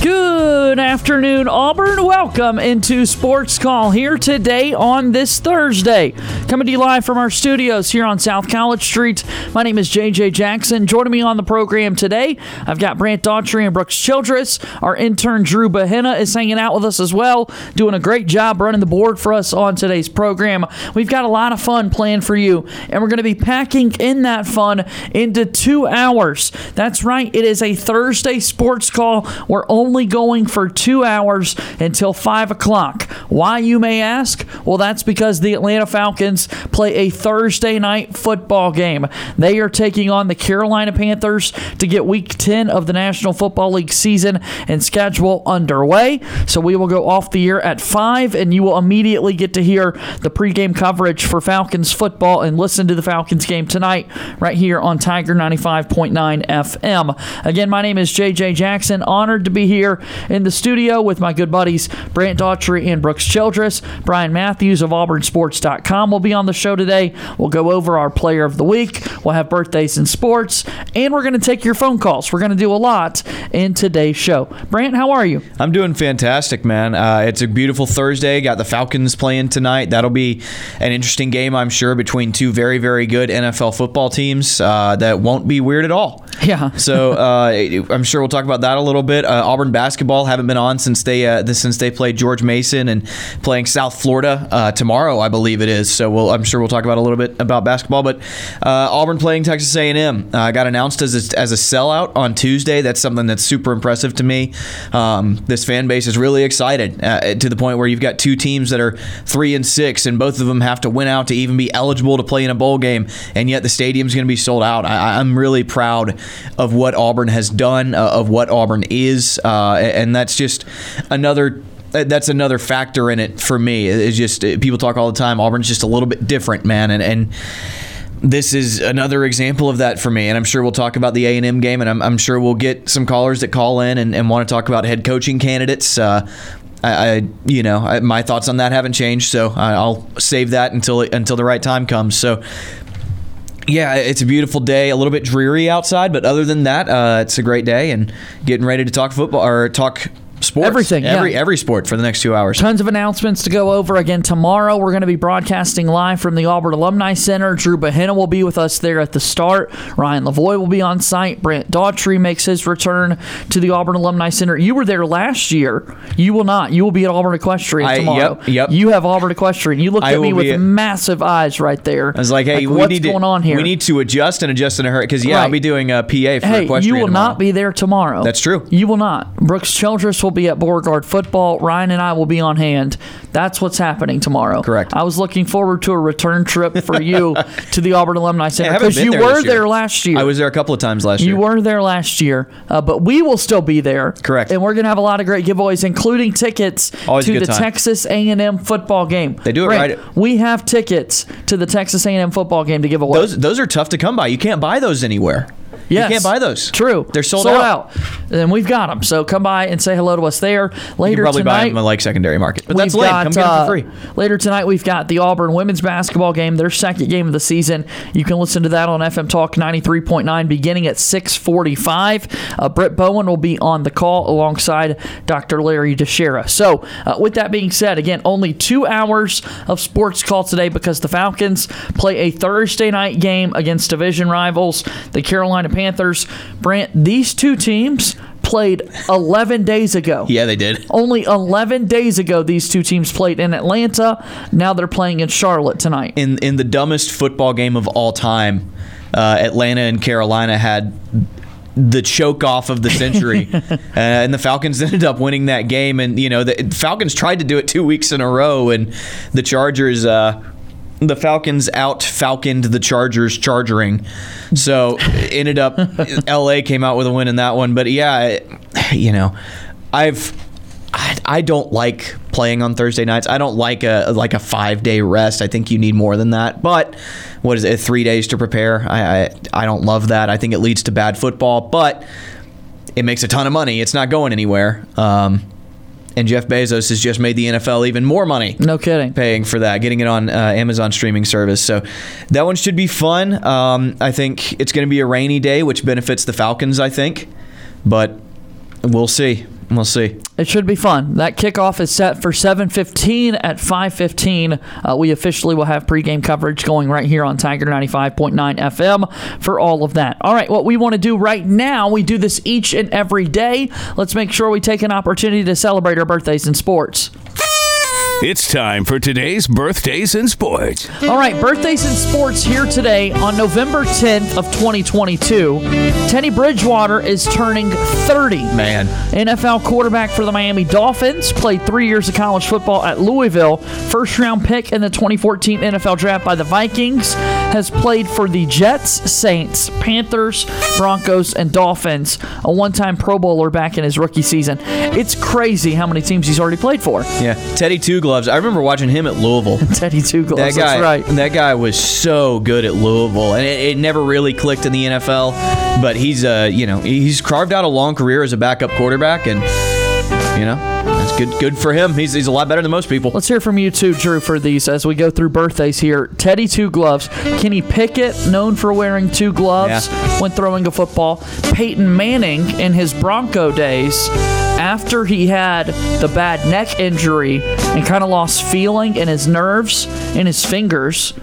Good afternoon, Auburn. Welcome into Sports Call here today on this Thursday. Coming to you live from our studios here on South College Street. My name is JJ Jackson. Joining me on the program today, I've got Brant Daughtry and Brooks Childress. Our intern Drew Bahena is hanging out with us as well, doing a great job running the board for us on today's program. We've got a lot of fun planned for you, and we're going to be packing in that fun into two hours. That's right, it is a Thursday sports call. We're only going for two hours until 5 o'clock. Why, you may ask? Well, that's because the Atlanta Falcons play a Thursday night football game. They are taking on the Carolina Panthers to get week 10 of the National Football League season and schedule underway. So we will go off the air at 5, and you will immediately get to hear the pregame coverage for Falcons football and listen to the Falcons game tonight right here on Tiger 95.9 FM. Again, my name is JJ Jackson. Honored to be here in the studio with my good buddies Brant Daughtry and Brooks Childress. Brian Matthews of AuburnSports.com will be on the show today. We'll go over our player of the week. We'll have birthdays in sports, and we're going to take your phone calls. We're going to do a lot in today's show. Brant, how are you? I'm doing fantastic, man. Uh, it's a beautiful Thursday. Got the Falcons playing tonight. That'll be an interesting game, I'm sure, between two very, very good NFL football teams uh, that won't be weird at all. Yeah. so uh, I'm sure we'll talk about that a little bit. Uh, Auburn basketball haven't been on since they uh, since they played George Mason and playing South Florida uh, tomorrow, I believe it is. So we'll, I'm sure we'll talk about a little bit about basketball. But Auburn playing Texas A&M got announced as a, as a sellout on Tuesday. That's something that's super impressive to me. Um, this fan base is really excited to the point where you've got two teams that are three and six, and both of them have to win out to even be eligible to play in a bowl game, and yet the stadium's going to be sold out. I, I'm really proud of what Auburn has done, uh, of what Auburn is, uh, and that's just another that's another factor in it for me. It's just people talk all the time. Auburn's just a little bit different, man, and and this is another example of that for me. And I'm sure we'll talk about the A and M game, and I'm, I'm, sure we'll get some callers that call in and, and want to talk about head coaching candidates. Uh, I, I, you know, I, my thoughts on that haven't changed, so I'll save that until until the right time comes. So, yeah, it's a beautiful day. A little bit dreary outside, but other than that, uh, it's a great day and getting ready to talk football or talk sports. Everything, every yeah. every sport for the next two hours. Tons of announcements to go over again tomorrow. We're going to be broadcasting live from the Auburn Alumni Center. Drew Bahena will be with us there at the start. Ryan Lavoy will be on site. Brent Daughtry makes his return to the Auburn Alumni Center. You were there last year. You will not. You will be at Auburn Equestrian I- tomorrow. yep, yep. You have Auburn Equestrian. You looked I at me with at- massive eyes right there. I was like, hey, we what's need to, going on here? We need to adjust and adjust in a hurry because yeah, I'll be doing a PA for Hey, equestrian you will tomorrow. not be there tomorrow. That's true. You will not. Brooks Childress will be at Beauregard football. Ryan and I will be on hand. That's what's happening tomorrow. Correct. I was looking forward to a return trip for you to the Auburn Alumni Center because been you there were there last year. I was there a couple of times last You year. You were there last year, uh, but we will still be there. Correct. And we're going to have a lot of great giveaways, including tickets Always to the time. Texas A&M football game. They do it Brent, right. We have tickets to the Texas A&M football game to give away. Those those are tough to come by. You can't buy those anywhere. Yes. You can't buy those. True. They're sold, out. And we've got them. So come by and say hello to us there. You Later can probably tonight, buy them at like secondary market, but that's lame. got, Come get them uh, for free. Later tonight, we've got the Auburn women's basketball game, their second game of the season. You can listen to that on FM Talk 93.9 beginning at 645. Uh, Britt Bowen will be on the call alongside Dr. Larry DeShera. So uh, with that being said, again, only two hours of sports call today because the Falcons play a Thursday night game against division rivals, the Carolina Panthers. Brant, these two teams played 11 days ago. Yeah, they did. Only 11 days ago, these two teams played in Atlanta. Now they're playing in Charlotte tonight. In in the dumbest football game of all time, uh, Atlanta and Carolina had the choke off of the century, uh, and the Falcons ended up winning that game. And you know, the Falcons tried to do it two weeks in a row, and the Chargers. Uh, the Falcons out falconed the Chargers chargering. So ended up LA came out with a win in that one. But yeah, you know, I've I, I don't like playing on Thursday nights. I don't like a like a five day rest. I think you need more than that. But what is it? Three days to prepare. I I, I don't love that. I think it leads to bad football. But it makes a ton of money. It's not going anywhere. Um, and Jeff Bezos has just made the NFL even more money. No kidding. Paying for that, getting it on uh, Amazon streaming service. So that one should be fun. Um, I think it's going to be a rainy day, which benefits the Falcons, I think. But we'll see. We'll see. It should be fun. That kickoff is set for 7:15 at 5:15. Uh, we officially will have pregame coverage going right here on Tiger 95.9 FM for all of that. All right, what we want to do right now, we do this each and every day. Let's make sure we take an opportunity to celebrate our birthdays in sports. It's time for today's birthdays in sports. All right, birthdays in sports here today on November 10th of 2022. Teddy Bridgewater is turning 30. Man. NFL quarterback for the Miami Dolphins, played three years of college football at Louisville, first round pick in the 2014 NFL draft by the Vikings, has played for the Jets, Saints, Panthers, Broncos, and Dolphins, a one time Pro Bowler back in his rookie season. It's crazy how many teams he's already played for. Yeah. Teddy Two Gloves. I remember watching him at Louisville. Teddy Two Gloves, That guy, that's right. that guy was so good at Louisville, and it, it never really clicked in the NFL. But he's, uh, you know, he's carved out a long career as a backup quarterback, and you know, that's good. Good for him. He's, he's a lot better than most people. Let's hear from you too, Drew, for these as we go through birthdays here. Teddy Two Gloves, Kenny Pickett, known for wearing two gloves Yeah. when throwing a football. Peyton Manning in his Bronco days, after he had the bad neck injury and kind of lost feeling in his nerves in his fingers.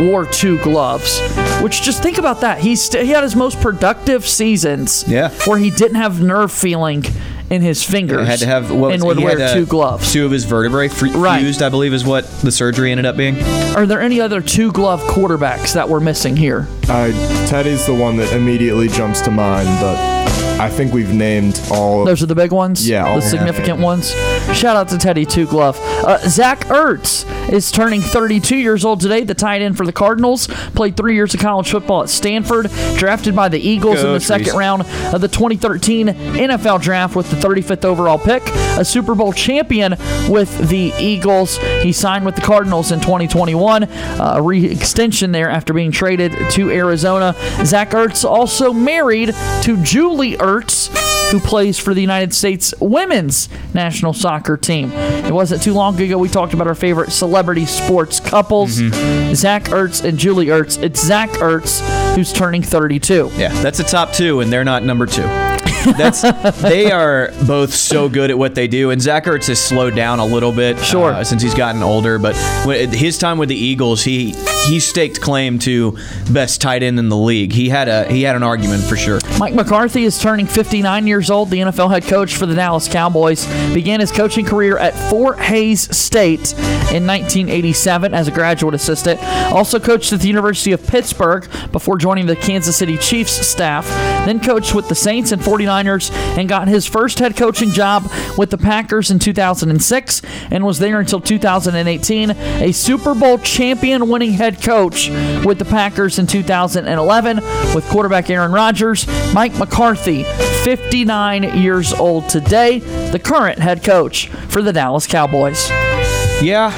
Wore two gloves, which just think about that. He's st- he had his most productive seasons, Yeah. where he didn't have nerve feeling in his fingers, had to have what and would he wear had, uh, two gloves. Two of his vertebrae fre- Right. fused, I believe, is what the surgery ended up being. Are there any other two glove quarterbacks that we're missing here? I, Teddy's the one that immediately jumps to mind, but I think we've named all. of Those are the big ones? Yeah, all The of them. significant ones? Shout out to Teddy Two Glove. Uh, Zach Ertz is turning 32 years old today, the tight end for the Cardinals. Played three years of college football at Stanford. Drafted by the Eagles in Go the second round of the 2013 NFL Draft with the 35th overall pick. A Super Bowl champion with the Eagles. He signed with the Cardinals in 2021. Uh, a re extension there after being traded to Arizona. Zach Ertz also married to Julie Ertz who plays for the United States women's national soccer team. It wasn't too long ago we talked about our favorite celebrity sports couples, mm-hmm. Zach Ertz and Julie Ertz. It's Zach Ertz who's turning 32. Yeah, that's a top two, and they're not number two. That's they are both so good at what they do, and Zach Ertz has slowed down a little bit, Sure. uh, since he's gotten older. But when, his time with the Eagles, he he staked claim to best tight end in the league. He had a he had an argument for sure. Mike McCarthy is turning 59 years old, the NFL head coach for the Dallas Cowboys. Began his coaching career at Fort Hays State in 1987 as a graduate assistant. Also coached at the University of Pittsburgh before joining the Kansas City Chiefs staff. Then coached with the Saints and 49ers and got his first head coaching job with the Packers in 2006 and was there until 2018. A Super Bowl champion winning head coach with the Packers in 2011 with quarterback Aaron Rodgers. Mike McCarthy, 59 years old today, the current head coach for the Dallas Cowboys. Yeah.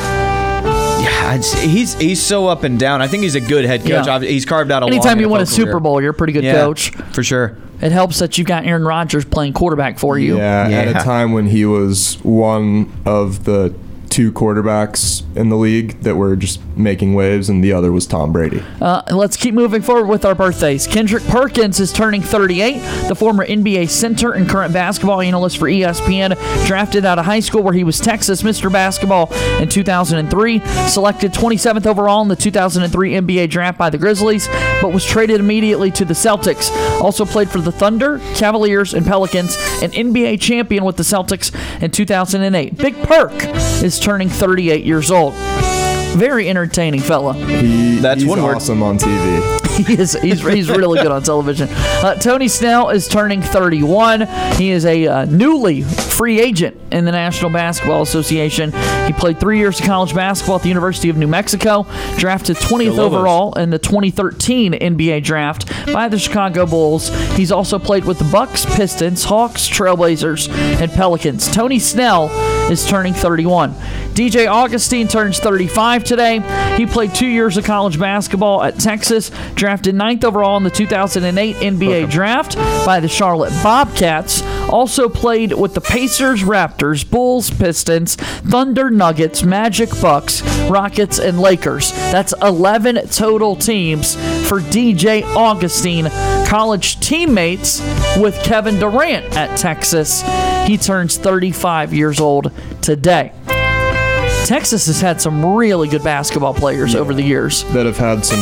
Yeah, he's he's so up and down. I think he's a good head coach. Yeah. He's carved out a Anytime you win a Super career. Bowl, you're a pretty good yeah, coach. for sure. It helps that you've got Aaron Rodgers playing quarterback for you. Yeah, at a time when he was one of the two quarterbacks in the league that were just making waves, and the other was Tom Brady. Uh, let's keep moving forward with our birthdays. Kendrick Perkins is turning 38, the former NBA center and current basketball analyst for ESPN. Drafted out of high school where he was Texas Mr. Basketball in 2003. Selected 27th overall in the 2003 NBA draft by the Grizzlies, but was traded immediately to the Celtics. Also played for the Thunder, Cavaliers, and Pelicans. An NBA champion with the Celtics in 2008. Big Perk is turning 38 years old. Very entertaining fella. He, That's he's one word. awesome on TV. He is. He's, he's really good on television. Uh, Tony Snell is turning 31. He is a uh, newly free agent in the National Basketball Association. He played three years of college basketball at the University of New Mexico, drafted 20th Lobos. overall in the 2013 NBA draft by the Chicago Bulls. He's also played with the Bucks, Pistons, Hawks, Trailblazers, and Pelicans. Tony Snell is turning 31. DJ Augustin turns 35 today. He played two years of college basketball at Texas, drafted ninth overall in the 2008 NBA draft by the Charlotte Bobcats. Also played with the Pacers, Raptors, Bulls, Pistons, Thunder, Nuggets, Magic, Bucks, Rockets, and Lakers. That's 11 total teams for DJ Augustin, college teammates with Kevin Durant at Texas. He turns 35 years old today. Texas has had some really good basketball players over the years. that have had some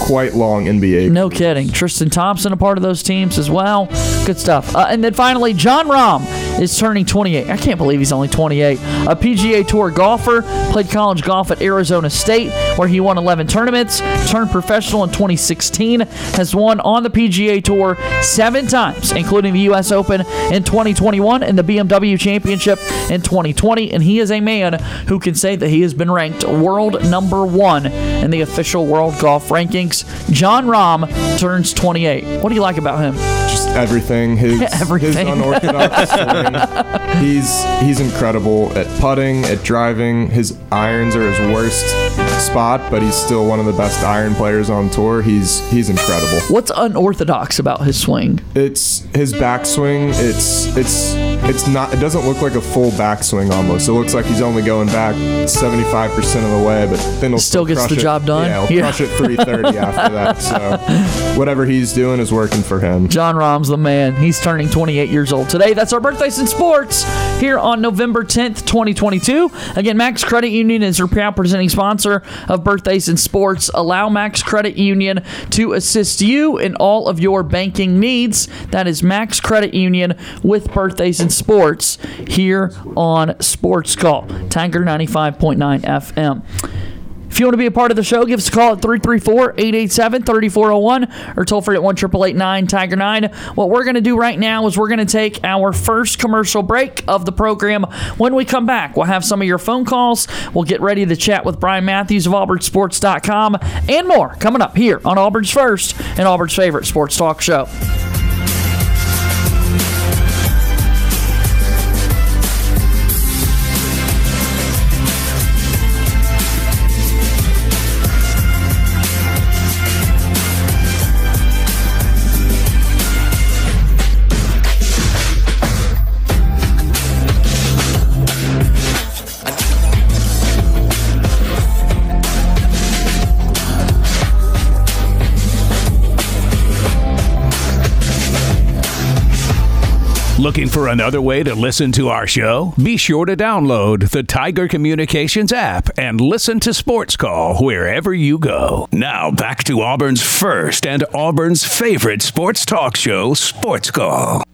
quite long NBA. No kidding. Tristan Thompson, a part of those teams as well. Good stuff. Uh, and then finally, Jon Rahm is turning 28. I can't believe he's only 28. A PGA Tour golfer, played college golf at Arizona State, where he won 11 tournaments, turned professional in 2016, has won on the PGA Tour seven times, including the U.S. Open in 2021 and the BMW Championship in 2020. And he is a man who can say that he has been ranked world number one in the official world golf rankings. Jon Rahm turns 28. What do you like about him? Just everything. His Everything. his unorthodox swing. He's he's incredible at putting, at driving. His irons are his worst spot, but he's still one of the best iron players on tour. He's he's incredible. What's unorthodox about his swing? It's his backswing. It's it's it's not. It doesn't look like a full backswing almost. It looks like he's only going back 75 percent of the way, but then he'll Still gets the it. job done? Yeah, he'll Yeah. crush it 330 after that. So whatever he's doing is working for him. Jon Rahm's the man. He's turning 28 years old today. That's our birthdays in sports here on November 10th, 2022. Again, Max Credit Union is your proud presenting sponsor of birthdays in sports. Allow Max Credit Union to assist you in all of your banking needs. That is Max Credit Union with birthdays in sports here on Sports Call, Tiger 95.9 FM. If you want to be a part of the show, give us a call at 334 887 3401 or toll free at 1 Tiger 9. What we're going to do right now is we're going to take our first commercial break of the program. When we come back, we'll have some of your phone calls. We'll get ready to chat with Brian Matthews of AuburnSports.com and more coming up here on Auburn's First and Auburn's favorite sports talk show. Looking for another way to listen to our show? Be sure to download the Tiger Communications app and listen to Sports Call wherever you go. Now back to Auburn's first and Auburn's favorite sports talk show, Sports Call.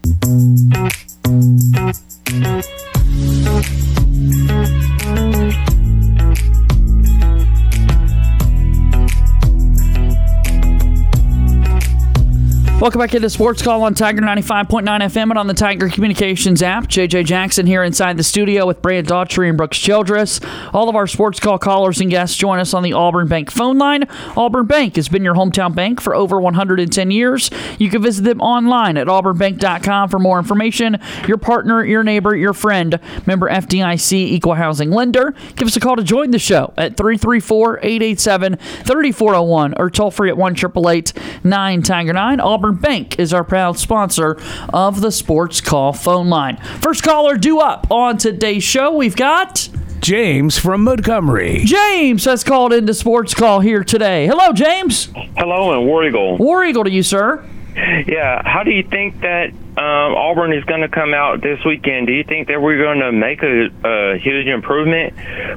Welcome back into Sports Call on Tiger 95.9 FM and on the Tiger Communications app. JJ Jackson here inside the studio with Brad Daughtry and Brooks Childress. All of our Sports Call callers and guests join us on the Auburn Bank phone line. Auburn Bank has been your hometown bank for over 110 years. You can visit them online at auburnbank.com for more information. Your partner, your neighbor, your friend, member FDIC equal housing lender. Give us a call to join the show at 334 887 3401 or toll free at 1 9 Tiger 9. Auburn Bank is our proud sponsor of the Sports Call phone line. First caller due up on today's show. We've got James from Montgomery. James has called into Sports Call here today. Hello, James. Hello, and War Eagle. War Eagle to you, sir. Yeah, how do you think that um, Auburn is going to come out this weekend, do you think that we're going to make a, a huge improvement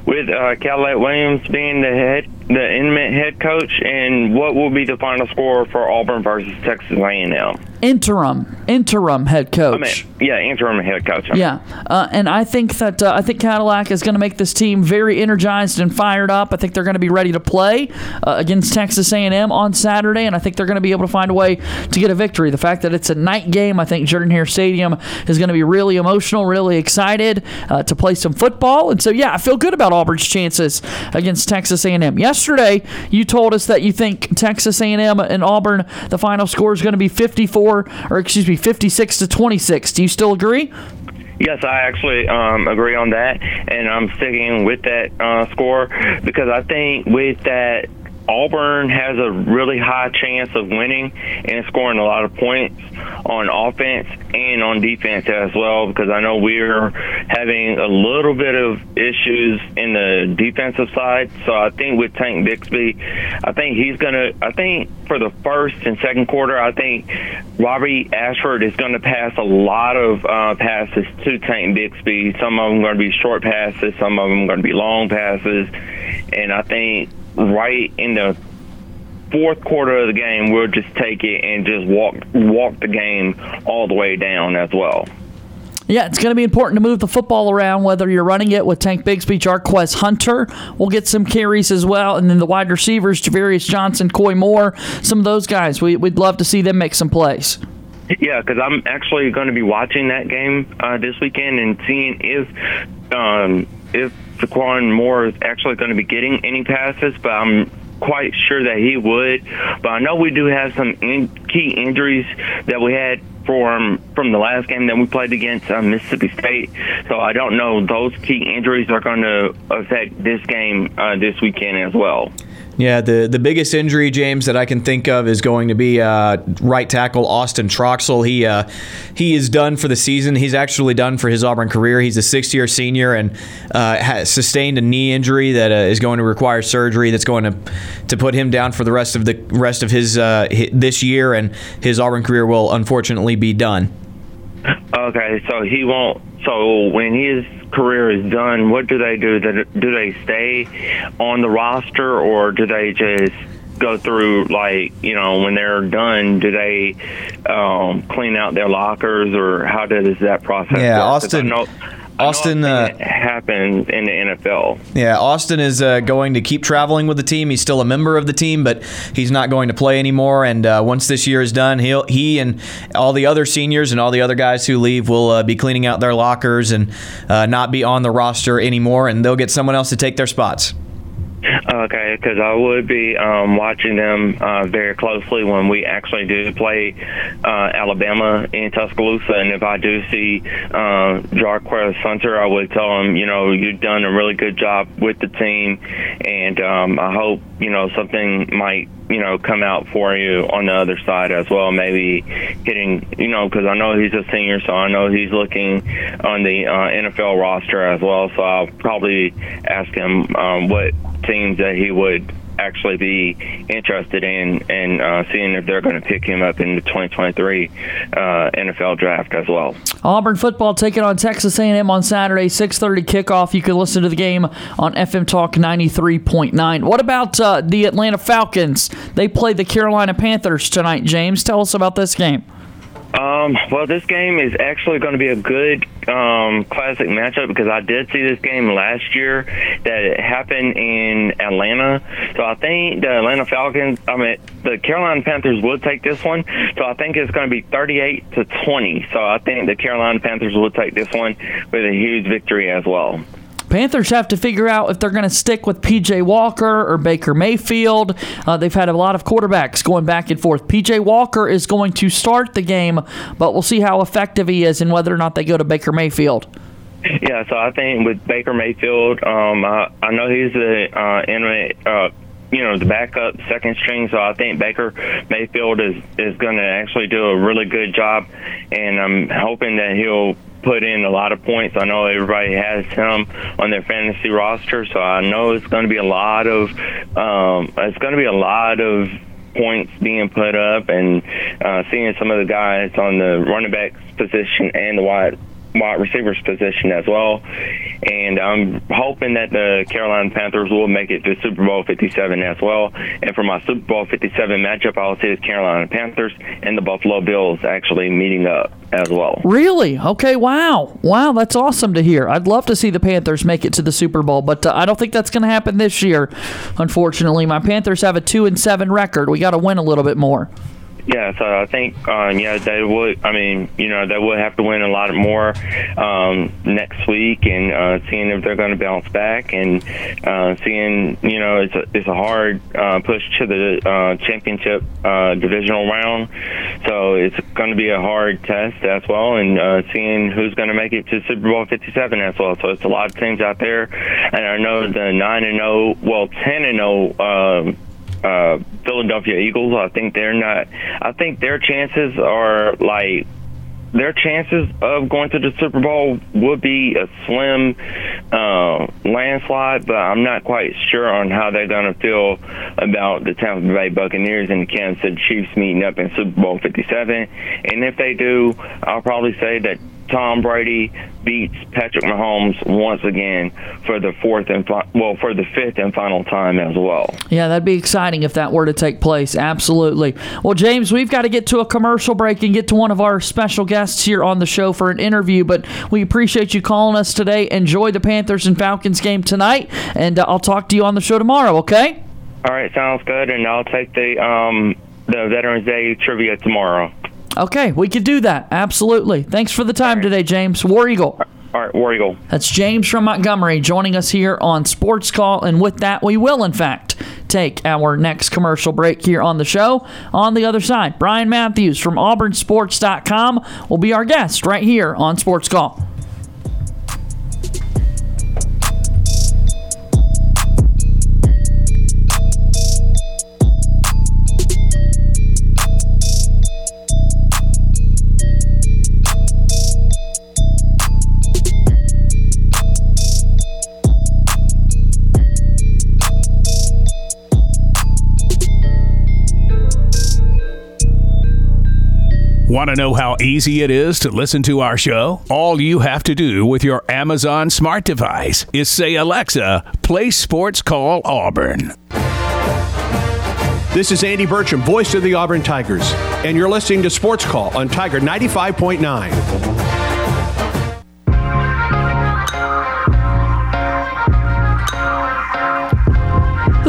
with uh, Cadillac Williams being the head, the intimate head coach, and what will be the final score for Auburn versus Texas A&M? interim interim head coach. I mean, yeah, interim head coach. Yeah, uh, and I think that uh, I think Cadillac is going to make this team very energized and fired up. I think they're going to be ready to play uh, against Texas A&M on Saturday, and I think they're going to be able to find a way to get a victory. The fact that it's a night game, I think Jordan Hare Stadium is going to be really emotional, really excited uh, to play some football, and so yeah, I feel good about Auburn's chances against Texas A&M. Yesterday, you told us that you think Texas A&M and Auburn, the final score is going to be 54 or excuse me, 56 to 26. Do you still agree? Yes, I actually um, agree on that, and I'm sticking with that uh, score because I think with that Auburn has a really high chance of winning and scoring a lot of points on offense and on defense as well because I know we're having a little bit of issues in the defensive side. So I think with Tank Bixby, I think he's going to, I think for the first and second quarter, I think Robbie Ashford is going to pass a lot of uh, passes to Tank Bixby. Some of them are going to be short passes, some of them are going to be long passes. And I think right in the fourth quarter of the game, we'll just take it and just walk walk the game all the way down as well. Yeah, it's going to be important to move the football around, whether you're running it with Tank Bixby, Jarquez Hunter We'll get some carries as well, and then the wide receivers, Javarius Johnson, Koy Moore, some of those guys. We, would love to see them make some plays. Yeah, because I'm actually going to be watching that game uh, this weekend and seeing if um, if Daquan Moore is actually going to be getting any passes, but I'm quite sure that he would. But I know we do have some in- key injuries that we had from from the last game that we played against uh, Mississippi State. So I don't know those key injuries are going to affect this game uh, this weekend as well. Yeah, the, the biggest injury, James, that I can think of is going to be uh, right tackle Austin Troxell. He uh, he is done for the season. He's actually done for his Auburn career. He's a sixth year senior and uh, sustained a knee injury that uh, is going to require surgery. That's going to to put him down for the rest of the rest of his, uh, his this year, and his Auburn career will unfortunately be done. Okay, so he won't. So when his career is done, what do they do? Do they stay on the roster, or do they just go through like you know when they're done? Do they um, clean out their lockers, or how does that process? Yeah, work? Austin. Austin uh, happened in the NFL. Yeah, Austin is uh, going to keep traveling with the team. He's still a member of the team, but he's not going to play anymore. And uh, once this year is done, he'll he and all the other seniors and all the other guys who leave will uh, be cleaning out their lockers and uh, not be on the roster anymore. And they'll get someone else to take their spots. Okay, because I would be um, watching them uh, very closely when we actually do play uh, Alabama in Tuscaloosa, and if I do see uh, Jarquez Hunter, I would tell him, you know, you've done a really good job with the team, and um, I hope you know something might you know come out for you on the other side as well. Maybe hitting, you know, because I know he's a senior, so I know he's looking on the uh, NFL roster as well. So I'll probably ask him um, what teams that he would actually be interested in and uh, seeing if they're going to pick him up in the 2023 uh, NFL draft as well. Auburn football taking on Texas A&M on Saturday, 6:30 kickoff. You can listen to the game on FM Talk 93.9. What about uh, the Atlanta Falcons? They play the Carolina Panthers tonight. James, tell us about this game. Um, well, this game is actually going to be a good um, classic matchup because I did see this game last year that it happened in Atlanta. So I think the Atlanta Falcons, I mean, the Carolina Panthers will take this one. So I think it's going to be 38 to 20. So I think the Carolina Panthers will take this one with a huge victory as well. Panthers have to figure out if they're going to stick with PJ Walker or Baker Mayfield. Uh, they've had a lot of quarterbacks going back and forth. PJ Walker is going to start the game, but we'll see how effective he is and whether or not they go to Baker Mayfield. Yeah, so I think with Baker Mayfield, um, I, I know he's the uh, intimate, uh, you know, the backup second string. So I think Baker Mayfield is is going to actually do a really good job, and I'm hoping that he'll put in a lot of points. I know everybody has him on their fantasy roster, so I know it's going to be a lot of um, it's going to be a lot of points being put up and uh, seeing some of the guys on the running backs position and the wide wide receivers position as well. And I'm hoping that the Carolina Panthers will make it to Super Bowl 57 as well. And for my Super Bowl 57 matchup, I'll see the Carolina Panthers and the Buffalo Bills actually meeting up as well. Really? Okay, wow. Wow, that's awesome to hear. I'd love to see the Panthers make it to the Super Bowl, but uh, I don't think that's going to happen this year. Unfortunately, my Panthers have a 2 and 7 record. We got to win a little bit more. Yeah, so I think um, yeah they would. I mean, you know, they would have to win a lot more um, next week, and uh, seeing if they're going to bounce back, and uh, seeing you know it's a it's a hard uh, push to the uh, championship uh, divisional round, so it's going to be a hard test as well, and uh, seeing who's going to make it to Super Bowl 57 as well. So it's a lot of teams out there, and I know the nine and zero, well ten and zero uh, Philadelphia Eagles. I think they're not. I think their chances are like their chances of going to the Super Bowl would be a slim uh, landslide, but I'm not quite sure on how they're going to feel about the Tampa Bay Buccaneers and the Kansas City Chiefs meeting up in Super Bowl 57. And if they do, I'll probably say that Tom Brady beats Patrick Mahomes once again for the fourth and fi- well for the fifth and final time as well. Yeah, that'd be exciting if that were to take place. Absolutely. Well, James, we've got to get to a commercial break and get to one of our special guests here on the show for an interview. But we appreciate you calling us today. Enjoy the Panthers and Falcons game tonight, and uh, I'll talk to you on the show tomorrow. Okay? All right, sounds good, and I'll take the um, the Veterans Day trivia tomorrow. Okay, we could do that. Absolutely. Thanks for the time today, James. War Eagle. All right, War Eagle. That's James from Montgomery joining us here on Sports Call. And with that, we will, in fact, take our next commercial break here on the show. On the other side, Brian Matthews from AuburnSports.com will be our guest right here on Sports Call. Want to know how easy it is to listen to our show? All you have to do with your Amazon smart device is say, Alexa, play Sports Call Auburn. This is Andy Burcham, voice of the Auburn Tigers, and you're listening to Sports Call on Tiger 95.9.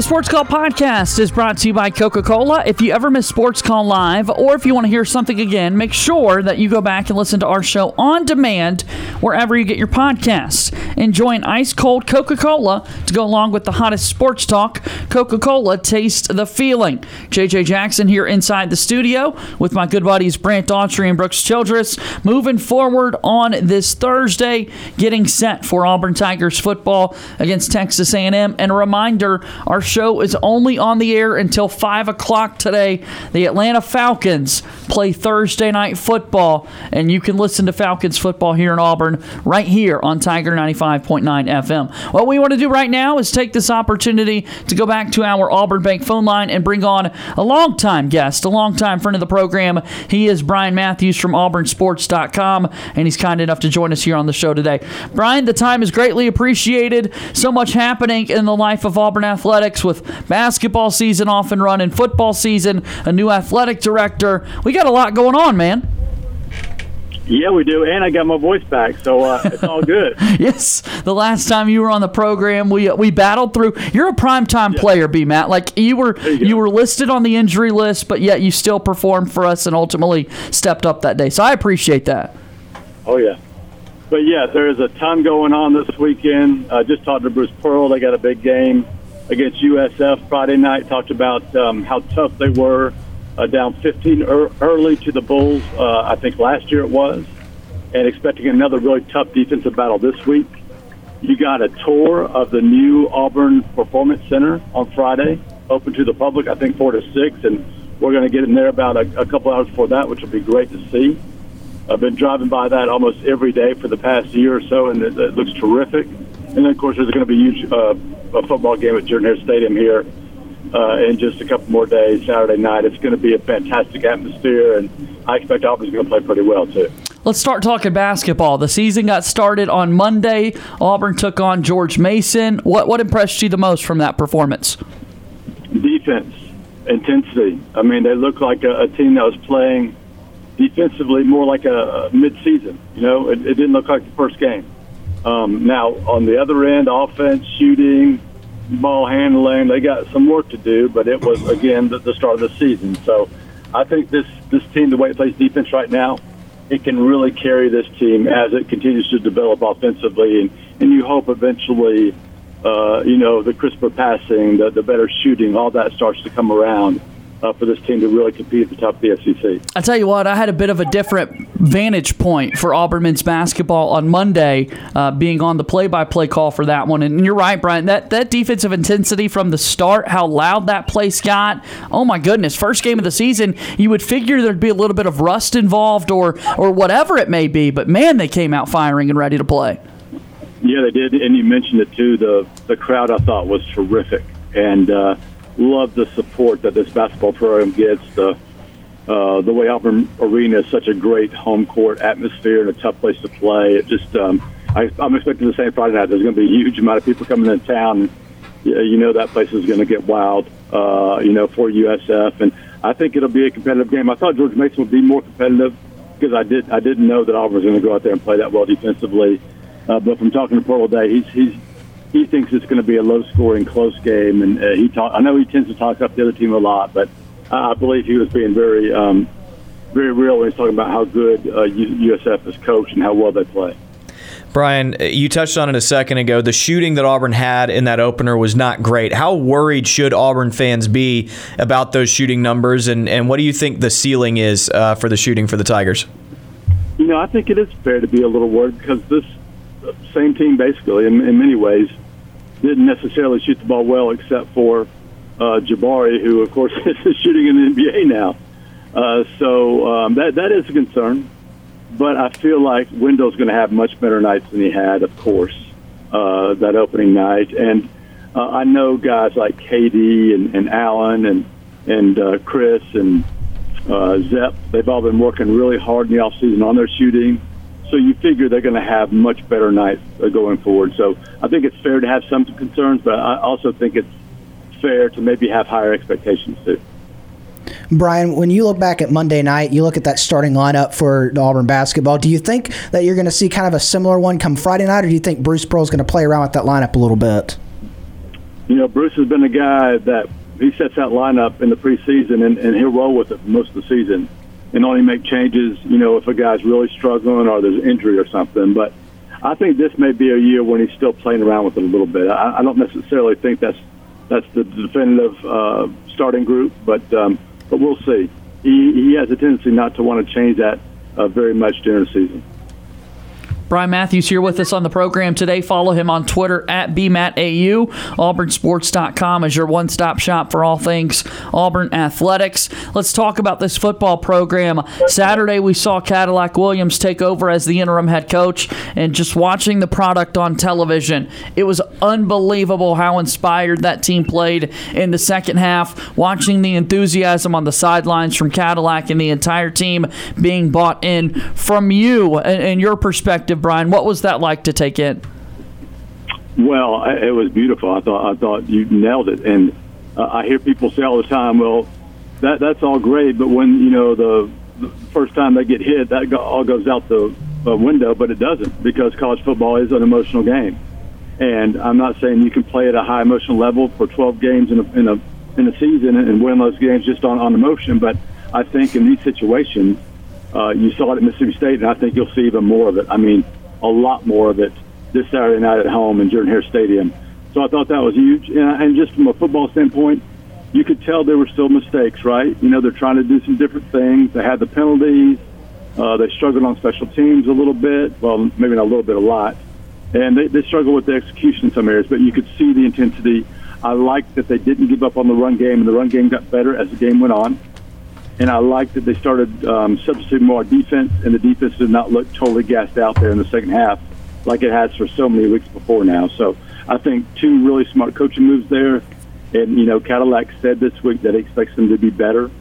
Sports Call podcast is brought to you by Coca Cola. If you ever miss Sports Call Live, or if you want to hear something again, make sure that you go back and listen to our show on demand wherever you get your podcasts. Enjoy an ice cold Coca Cola to go along with the hottest sports talk. Coca Cola, taste the feeling. JJ Jackson here inside the studio with my good buddies Brant Daughtry and Brooks Childress. Moving forward on this Thursday, getting set for Auburn Tigers football against Texas A&M. And a reminder, our is only on the air until 5 o'clock today. The Atlanta Falcons play Thursday night football, and you can listen to Falcons football here in Auburn right here on Tiger 95.9 FM. What we want to do right now is take this opportunity to go back to our Auburn Bank phone line and bring on a longtime guest, a longtime friend of the program. He is Brian Matthews from AuburnSports.com, and he's kind enough to join us here on the show today. Brian, the time is greatly appreciated. So much happening in the life of Auburn Athletics with basketball season off and running, football season, a new athletic director. We got a lot going on, man. Yeah, we do, and I got my voice back, so uh, it's all good. yes, the last time you were on the program, we uh, we battled through. You're a primetime yeah. player, B. Matt. Like you were you, you, were listed on the injury list, but yet you still performed for us and ultimately stepped up that day. So I appreciate that. Oh yeah, but yeah, there is a ton going on this weekend. I just talked to Bruce Pearl. They got a big game against USF Friday night. Talked about um, how tough they were, uh, down 15 er- early to the Bulls. Uh, I think last year it was, and expecting another really tough defensive battle this week. You got a tour of the new Auburn Performance Center on Friday, open to the public. I think four to six, and we're going to get in there about a, a couple hours before that, which will be great to see. I've been driving by that almost every day for the past year or so, and it, it looks terrific. And then, of course, there's going to be a huge uh, a football game at Jordan Hare Stadium here uh, in just a couple more days, Saturday night. It's going to be a fantastic atmosphere, and I expect Auburn's going to play pretty well, too. Let's start talking basketball. The season got started on Monday. Auburn took on George Mason. What what impressed you the most from that performance? Defense, intensity. I mean, they look like a, a team that was playing defensively more like a, a mid-season. You know, it, it didn't look like the first game. Um, now, on the other end, offense, shooting, ball handling, they got some work to do, but it was, again, the, the start of the season. So I think this, this team, the way it plays defense right now, it can really carry this team as it continues to develop offensively. And, and you hope eventually, uh, you know, the crisper passing, the, the better shooting, all that starts to come around uh, for this team to really compete at the top of the SEC. I tell you what, I had a bit of a different vantage point for Auburn men's basketball on Monday, uh, being on the play-by-play call for that one. And you're right, Brian. That that defensive intensity from the start, how loud that place got. Oh my goodness! First game of the season, you would figure there'd be a little bit of rust involved, or or whatever it may be. But man, they came out firing and ready to play. Yeah, they did, and you mentioned it too. The the crowd I thought was terrific, and. Uh, love the support that this basketball program gets. The uh, the way Auburn Arena is such a great home court atmosphere and a tough place to play. It just um, I, I'm expecting the same Friday night. There's going to be a huge amount of people coming into town. You know that place is going to get wild. Uh, you know for USF, and I think it'll be a competitive game. I thought George Mason would be more competitive because I did I didn't know that Auburn was going to go out there and play that well defensively. Uh, but from talking to Pearl Day, he's he's he thinks it's going to be a low-scoring, close game, and uh, he talk, I know he tends to talk up the other team a lot, but I believe he was being very, um, very real when he's talking about how good uh, USF is coached and how well they play. Brian, you touched on it a second ago. The shooting that Auburn had in that opener was not great. How worried should Auburn fans be about those shooting numbers, and, and what do you think the ceiling is uh, for the shooting for the Tigers? You know, I think it is fair to be a little worried because this same team, basically, in, in many ways, didn't necessarily shoot the ball well, except for uh, Jabari, who of course is shooting in the NBA now. Uh, so um, that that is a concern. But I feel like Wendell's going to have much better nights than he had, of course, uh, that opening night. And uh, I know guys like KD and, and Allen and and uh, Chris and uh, Zep. They've all been working really hard in the off season on their shooting. So you figure they're going to have much better nights uh, going forward. So I think it's fair to have some concerns, but I also think it's fair to maybe have higher expectations too. Brian, when you look back at Monday night, you look at that starting lineup for Auburn basketball. Do you think that you're going to see kind of a similar one come Friday night, or do you think Bruce Pearl is going to play around with that lineup a little bit? You know, Bruce has been a guy that he sets that lineup in the preseason, and, and he'll roll with it most of the season and only make changes, you know, if a guy's really struggling or there's injury or something. But I think this may be a year when he's still playing around with it a little bit. I, I don't necessarily think that's that's the definitive uh, starting group, but um, but we'll see. He he has a tendency not to want to change that uh, very much during the season. Brian Matthews here with us on the program today. Follow him on Twitter at BMATAU. AuburnSports.com is your one stop shop for all things Auburn athletics. Let's talk about this football program. Saturday, we saw Cadillac Williams take over as the interim head coach, and just watching the product on television, it was unbelievable how inspired that team played in the second half. Watching the enthusiasm on the sidelines from Cadillac and the entire team being bought in from you and, and your perspective perspective, Brian, what was that like to take in? Well, it was beautiful. I thought I thought you nailed it, and uh, I hear people say all the time, "Well, that that's all great, but when you know the, the first time they get hit, that go, all goes out the uh, window." But it doesn't because college football is an emotional game, and I'm not saying you can play at a high emotional level for 12 games in a in a in a season and win those games just on on emotion. But I think in these situations, uh, you saw it at Mississippi State, and I think you'll see even more of it. I mean, a lot more of it this Saturday night at home in Jordan Hare Stadium. So I thought that was huge. And, just from a football standpoint, you could tell there were still mistakes, right? You know, they're trying to do some different things. They had the penalties. Uh, they struggled on special teams a little bit. Well, maybe not a little bit, a lot. And they, they struggled with the execution in some areas, but you could see the intensity. I liked that they didn't give up on the run game, and the run game got better as the game went on and I like that they started um, substituting more defense, and the defense did not look totally gassed out there in the second half like it has for so many weeks before now. So I think two really smart coaching moves there, And you know, Cadillac said this week that he expects them to be better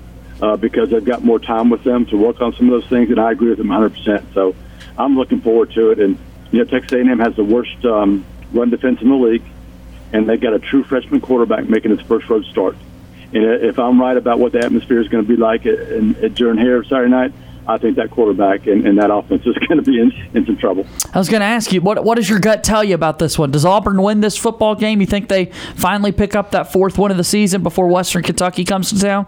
uh, because they've got more time with them to work on some of those things, and I agree with them 100%. So I'm looking forward to it. And you know, Texas A&M has the worst um, run defense in the league, and they've got a true freshman quarterback making his first road start. And if I'm right about what the atmosphere is going to be like at, at Jordan Hare Saturday night, I think that quarterback and, and that offense is going to be in, in some trouble. I was going to ask you, what what does your gut tell you about this one? Does Auburn win this football game? You think they finally pick up that fourth win of the season before Western Kentucky comes to town?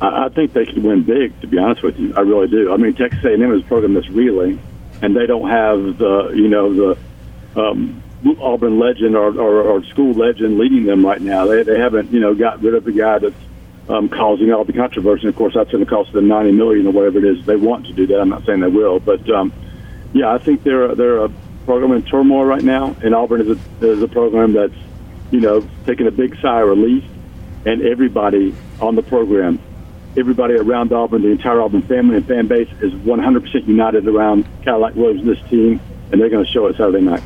I, I think they could win big. To be honest with you, I really do. I mean, Texas A&M is a program that's reeling, and they don't have the you know the um, Auburn legend or, or, or school legend leading them right now. They they haven't you know got rid of the guy that's um, causing all the controversy. And of course, that's going to cost them ninety million or whatever it is they want to do that. I'm not saying they will, but um, yeah, I think they're they're a program in turmoil right now, and Auburn is a is a program that's you know taking a big sigh of relief, and everybody on the program, everybody around Auburn, the entire Auburn family and fan base is 100% united around Cadillac Williams, and this team, and they're going to show it Saturday night.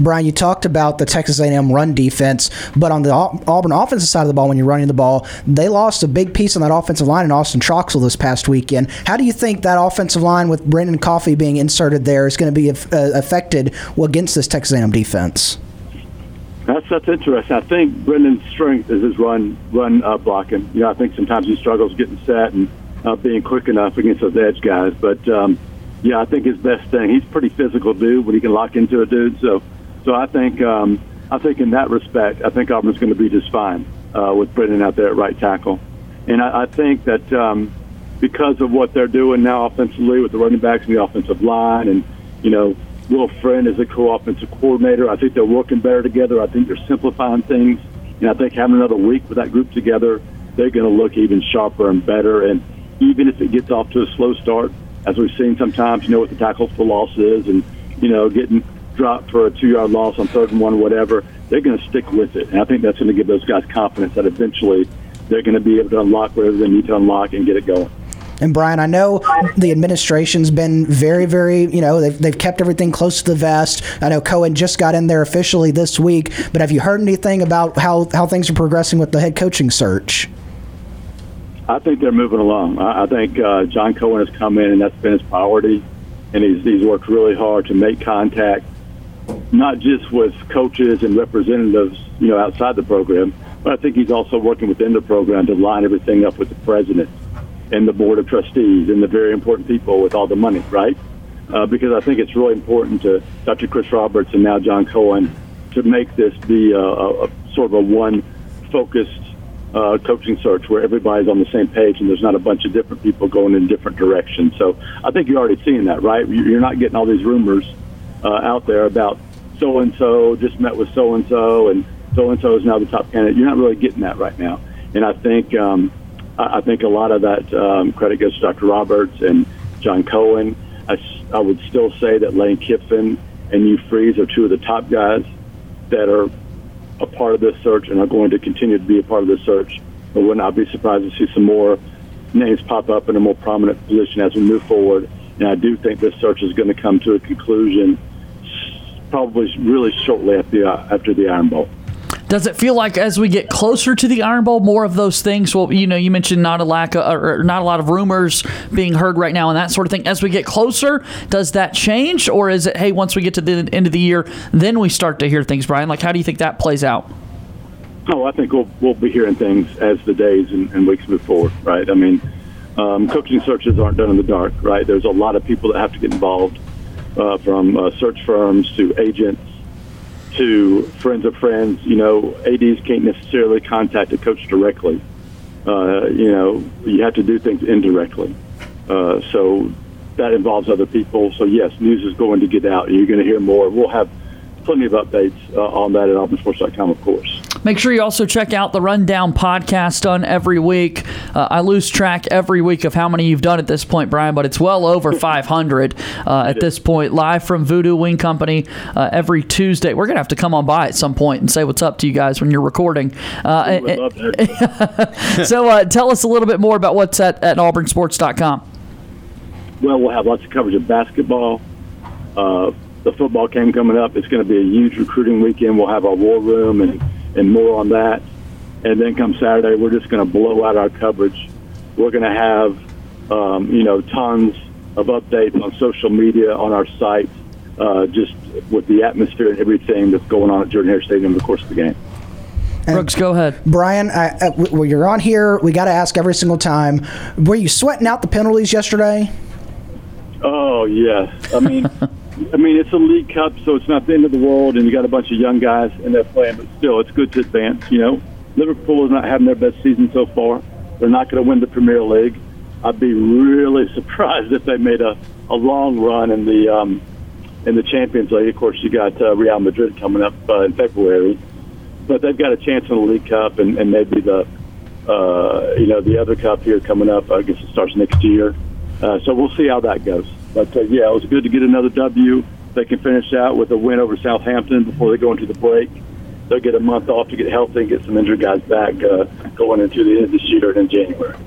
Brian, you talked about the Texas A&M run defense, but on the Auburn offensive side of the ball, when you're running the ball, they lost a big piece on that offensive line in Austin Troxell this past weekend. How do you think that offensive line with Brendan Coffee being inserted there is going to be uh, affected against this Texas A&M defense? That's that's interesting. I think Brendan's strength is his run run uh, blocking. You know, I think sometimes he struggles getting set and uh, being quick enough against those edge guys. But um, yeah, I think his best thing. He's a pretty physical dude when he can lock into a dude. So so I think um, I think in that respect, I think Auburn's going to be just fine uh, with Brendan out there at right tackle, and I, I think that um, because of what they're doing now offensively with the running backs and the offensive line, and you know Will Friend is a co-offensive coordinator. I think they're working better together. I think they're simplifying things, and I think having another week with that group together, they're going to look even sharper and better. And even if it gets off to a slow start, as we've seen sometimes, you know what the tackles for loss is, and you know getting drop for a two yard loss on third and one, whatever, they're going to stick with it. And I think that's going to give those guys confidence that eventually they're going to be able to unlock whatever they need to unlock and get it going. And Brian, I know the administration's been very, very, you know, they've, they've kept everything close to the vest. I know Cohen just got in there officially this week, but have you heard anything about how, how things are progressing with the head coaching search? I think they're moving along. I, I think uh, John Cohen has come in, and that's been his priority, and he's, he's worked really hard to make contact not just with coaches and representatives, you know, outside the program, but I think he's also working within the program to line everything up with the president and the board of trustees and the very important people with all the money, right? Uh, because I think it's really important to Dr. Chris Roberts and now John Cohen to make this be a, a, sort of a one focused uh, coaching search where everybody's on the same page and there's not a bunch of different people going in different directions. So I think you're already seeing that, right? You're not getting all these rumors uh, out there about so and so just met with so and so, and so and so is now the top candidate. You're not really getting that right now, and I think um, I, think a lot of that um, credit goes to Dr. Roberts and John Cohen. I, I would still say that Lane Kiffin and Hugh Freeze are two of the top guys that are a part of this search and are going to continue to be a part of this search. But would not be surprised to see some more names pop up in a more prominent position as we move forward. And I do think this search is going to come to a conclusion probably really shortly after the, uh, after the Iron Bowl. Does it feel like as we get closer to the Iron Bowl, more of those things? Well, you know, you mentioned not a lack of, or not a lot of rumors being heard right now and that sort of thing. As we get closer, does that change, or is it hey, once we get to the end of the year, then we start to hear things, Brian? Like, how do you think that plays out? Oh, I think we'll we'll be hearing things as the days and, and weeks move forward, right? I mean, um, coaching searches aren't done in the dark, right? There's a lot of people that have to get involved uh, from uh, search firms to agents to friends of friends. You know, ads can't necessarily contact a coach directly. Uh, you know, you have to do things indirectly. Uh, so that involves other people. So yes, news is going to get out. You're going to hear more. We'll have plenty of updates uh, on that at auburnsports.com, of course. Make sure you also check out the Rundown podcast done every week. Uh, I lose track every week of how many you've done at this point, Brian, but it's well over 500 uh, at this point. Live from Voodoo Wing Company uh, every Tuesday. We're going to have to come on by at some point and say what's up to you guys when you're recording. Uh, so uh, tell us a little bit more about what's at, at auburnsports.com. Well, we'll have lots of coverage of basketball the football game coming up. It's going to be a huge recruiting weekend. We'll have our war room and and more on that. And then come Saturday, we're just going to blow out our coverage. We're going to have, um, you know, tons of updates on social media, on our site, uh, just with the atmosphere and everything that's going on at Jordan Hare Stadium of the course of the game. Brooks, go ahead. Brian, I, uh, well, you're on here. We got to ask every single time. Were you sweating out the penalties yesterday? Oh yes, I mean, I mean it's a League Cup, so it's not the end of the world, and you got a bunch of young guys in there playing, but still, it's good to advance. You know, Liverpool is not having their best season so far. They're not going to win the Premier League. I'd be really surprised if they made a, a long run in the um, in the Champions League. Of course, you got uh, Real Madrid coming up uh, in February, but they've got a chance in the League Cup and, and maybe the uh, you know the other cup here coming up. I guess it starts next year. Uh, so we'll see how that goes. But uh, yeah, it was good to get another W. They can finish out with a win over Southampton before they go into the break. They'll get a month off to get healthy and get some injured guys back uh, going into the end of this year and in January.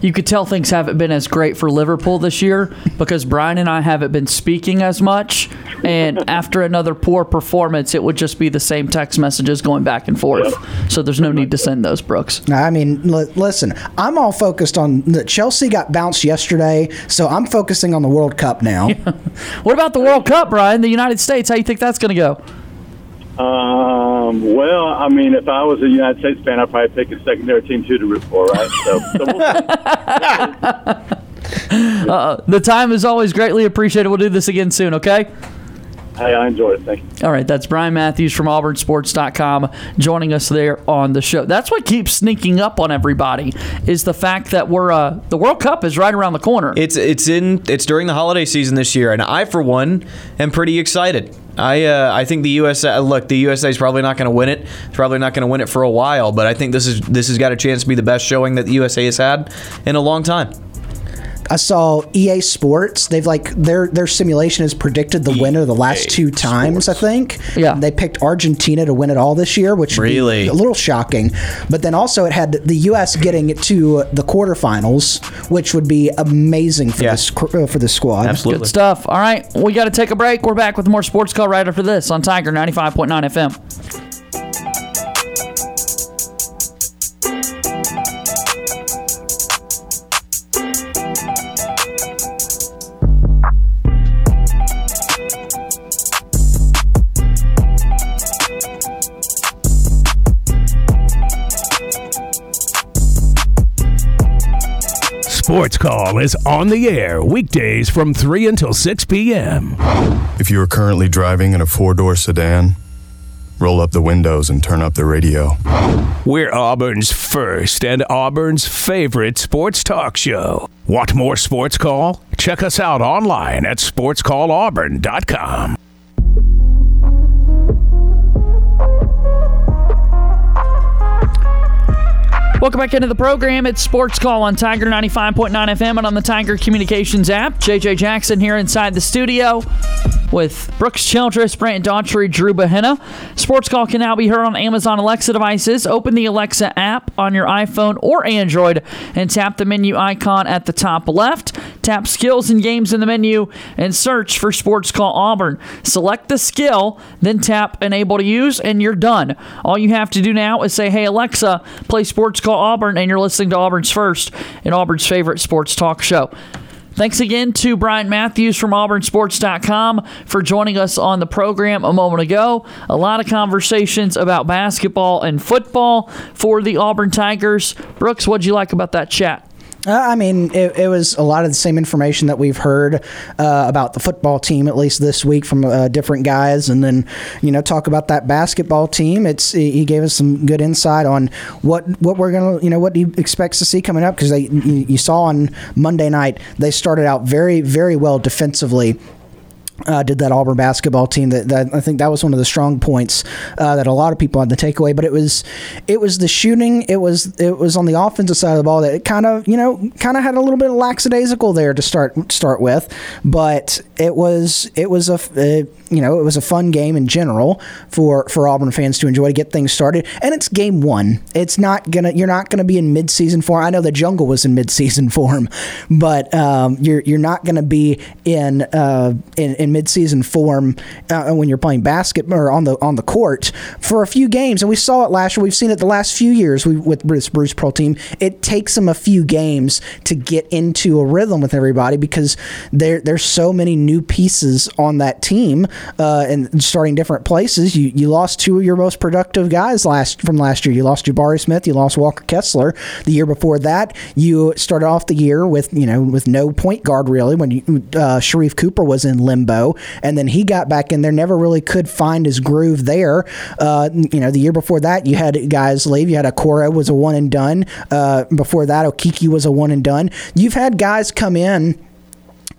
You could tell things haven't been as great for Liverpool this year because Brian and I haven't been speaking as much. And after another poor performance, it would just be the same text messages going back and forth. So there's no need to send those, Brooks. I mean, l- listen, I'm all focused on the Chelsea got bounced yesterday, so I'm focusing on the World Cup now. What about the World Cup, Brian? The United States, how you think that's going to go? Um, well, I mean, if I was a United States fan, I'd probably pick a secondary team too to root for, right? So, so we'll. Uh, the time is always greatly appreciated. We'll do this again soon, okay? Hey, I enjoyed it. Thank you. All right, that's Brian Matthews from AuburnSports.com joining us there on the show. That's what keeps sneaking up on everybody is the fact that we're uh, the World Cup is right around the corner. It's it's in it's during the holiday season this year, and I for one am pretty excited. I uh, I think the USA look the USA is probably not going to win it. It's probably not going to win it for a while, but I think this is this has got a chance to be the best showing that the USA has had in a long time. I saw EA Sports. They've like their their simulation has predicted the winner the last two times. I think. Yeah. They picked Argentina to win it all this year, which would be Really? a little shocking. But then also it had the U.S. getting it to the quarterfinals, which would be amazing for Yeah. this uh, for the squad. Absolutely. Good stuff. All right, we got to take a break. We're back with more Sports Call right after this on Tiger 95.9 FM. Sports Call is on the air weekdays from 3 until 6 p.m. If you are currently driving in a four door sedan, roll up the windows and turn up the radio. We're Auburn's first and Auburn's favorite sports talk show. Want more Sports Call? Check us out online at sportscallauburn.com. Welcome back into the program. It's Sports Call on Tiger 95.9 FM and on the Tiger Communications app. JJ Jackson here inside the studio with Brooks Childress, Brant Daughtry, Drew Bahena. Sports Call can now be heard on Amazon Alexa devices. Open the Alexa app on your iPhone or Android and tap the menu icon at the top left. Tap skills and games in the menu and search for Sports Call Auburn. Select the skill, then tap enable to use, and you're done. All you have to do now is say, Hey, Alexa, play Sports Call Auburn, and you're listening to Auburn's first and Auburn's favorite sports talk show. Thanks again to Brian Matthews from AuburnSports.com for joining us on the program a moment ago. A lot of conversations about basketball and football for the Auburn Tigers. Brooks, what'd you like about that chat? Uh, I mean, it, it was a lot of the same information that we've heard uh, about the football team, at least this week, from uh, different guys, and then you know talk about that basketball team. It's he gave us some good insight on what what we're gonna you know what he expects to see coming up. Because they you, you saw on Monday night they started out very very well defensively uh, did that Auburn basketball team. That, that I think that was one of the strong points uh, that a lot of people had the takeaway. But it was it was the shooting. It was it was on the offensive side of the ball that it kind of you know kind of had a little bit of lackadaisical there to start start with. But it was it was a uh, you know it was a fun game in general for for Auburn fans to enjoy to get things started. And it's game one. It's not gonna you're not gonna be in midseason form. I know the jungle was in midseason form, but um, you're you're not gonna be in uh, in, in midseason form uh, when you're playing basketball or on the on the court for a few games, and we saw it last year. We've seen it the last few years we, with Bruce Bruce Pearl team. It takes them a few games to get into a rhythm with everybody because there there's so many new pieces on that team uh, and starting different places. You you lost two of your most productive guys last from last year. You lost Jabari Smith. You lost Walker Kessler. The year before that, you started off the year with you know with no point guard really when you, uh, Sharife Cooper was in limbo, and then he got back in there. Never really could find his groove there. Uh, you know, the year before that, you had guys leave. You had Okoro was a one and done. Uh, before that, Okeke was a one and done. You've had guys come in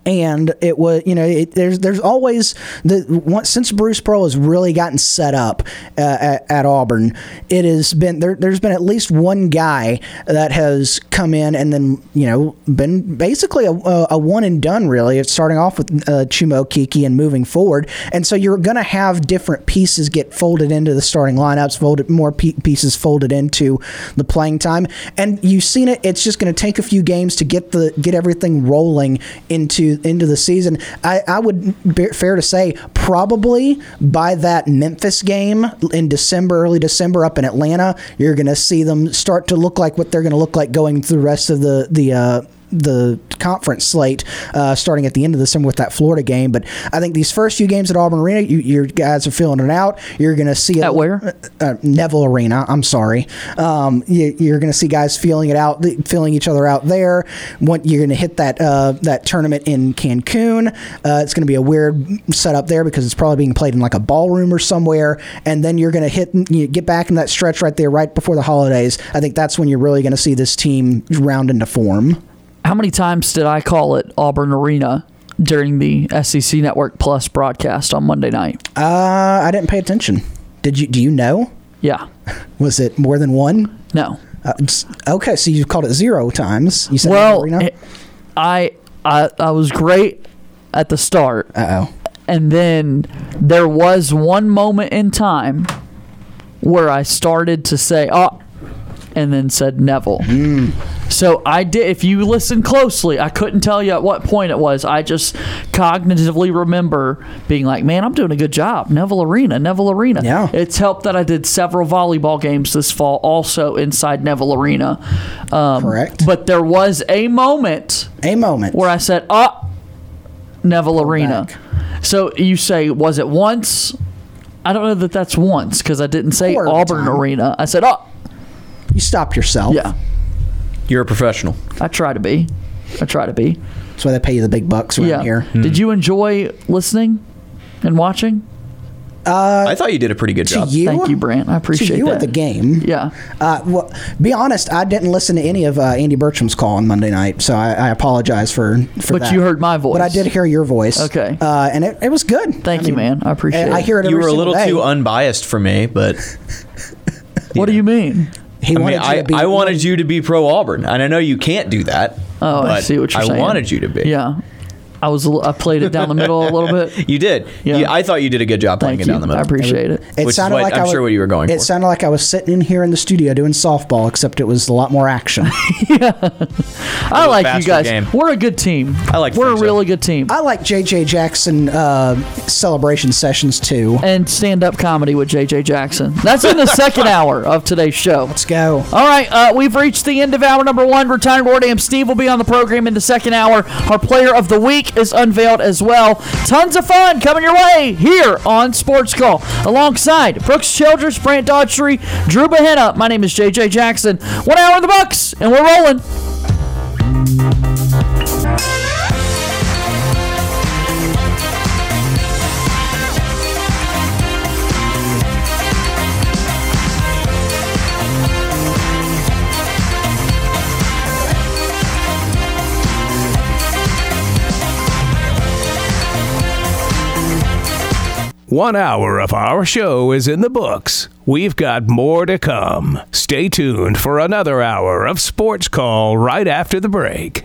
and it was you know it, there's there's always the once since Bruce Pearl has really gotten set up uh, at, at, Auburn, it has been there. There's been at least one guy that has come in and then you know been basically a, a one and done. Really, it's starting off with uh, Chuma Okeke and moving forward, and so you're going to have different pieces get folded into the starting lineups, folded more pieces folded into the playing time, and you've seen it. It's just going to take a few games to get the get everything rolling into into the season. I, I would be fair to say probably by that Memphis game in December, early December up in Atlanta, you're going to see them start to look like what they're going to look like going through the rest of the the. Uh, the conference slate uh, starting at the end of the summer with that Florida game. But I think these first few games at Auburn Arena, you, your guys are filling it out. You're going to see at where uh, uh, Neville Arena. I'm sorry. Um, you, are going to see guys feeling it out, filling each other out there. When you're going to hit that uh, that tournament in Cancun, uh, it's going to be a weird setup there because it's probably being played in like a ballroom or somewhere. And then you're going to hit you get back in that stretch right there, right before the holidays. I think that's when you're really going to see this team round into form how many times did I call it Auburn Arena during the SEC Network Plus broadcast on Monday night? Uh, I didn't pay attention. Did you? Do you know? Yeah. Was it more than one? No. Uh, okay, so you called it zero times. You said well, it, I, I I was great at the start. Uh oh. And then there was one moment in time where I started to say, "Oh," and then said Neville. Mm. So I did. If you listen closely, I couldn't tell you at what point it was. I just cognitively remember being like, "Man, I'm doing a good job." Neville Arena, Neville Arena. Yeah. It's helped that I did several volleyball games this fall, also inside Neville Arena. Um, Correct. But there was a moment. A moment where I said, "Oh, Neville Arena." Back. So you say, was it once? I don't know that that's once because I didn't say Auburn Arena. I said, "Oh." You stop yourself. Yeah. You're a professional. I try to be. I try to be. That's why they pay you the big bucks around yeah. here. Did you enjoy listening and watching? Uh, I thought you did a pretty good job. You? Thank you, Brant. I appreciate to you that. at the game. Yeah. Uh, well, be honest, I didn't listen to any of uh, Andy Burcham's call on Monday night, so I, I apologize for, for but that. you heard my voice. But I did hear your voice. Okay. Uh, and it, it was good. Thank I you, mean, man. I appreciate it. I hear it You were a little day. too unbiased for me, but. what do you mean? He I wanted mean, I, you to be. I wanted you to be pro Auburn, and I know you can't do that. Oh, I see what you're I saying. I wanted you to be. Yeah. I was I played it down the middle a little bit. You did. Yeah. You- I thought you did a good job playing Thank it you. down the middle. I appreciate it. It Which is sounded what like I'm I was, sure what you were going It for. sounded like I was sitting in here in the studio doing softball, except it was a lot more action. yeah. I like you guys. game. We're a good team. I like We're a think so. really good team. I like JJ Jackson uh, celebration sessions too. and stand up comedy with JJ Jackson. That's in the second hour of today's show. Let's go. All right, uh, we've reached the end of hour number one. Retired War Dam Steve will be on the program in the second hour. Our player of the week is unveiled as well. Tons of fun coming your way here on Sports Call. Alongside Brooks Childress, Brant Daughtry, Drew Bahena. My name is JJ Jackson. One hour in the Bucks, and we're rolling. One hour of our show is in the books. We've got more to come. Stay tuned for another hour of Sports Call right after the break.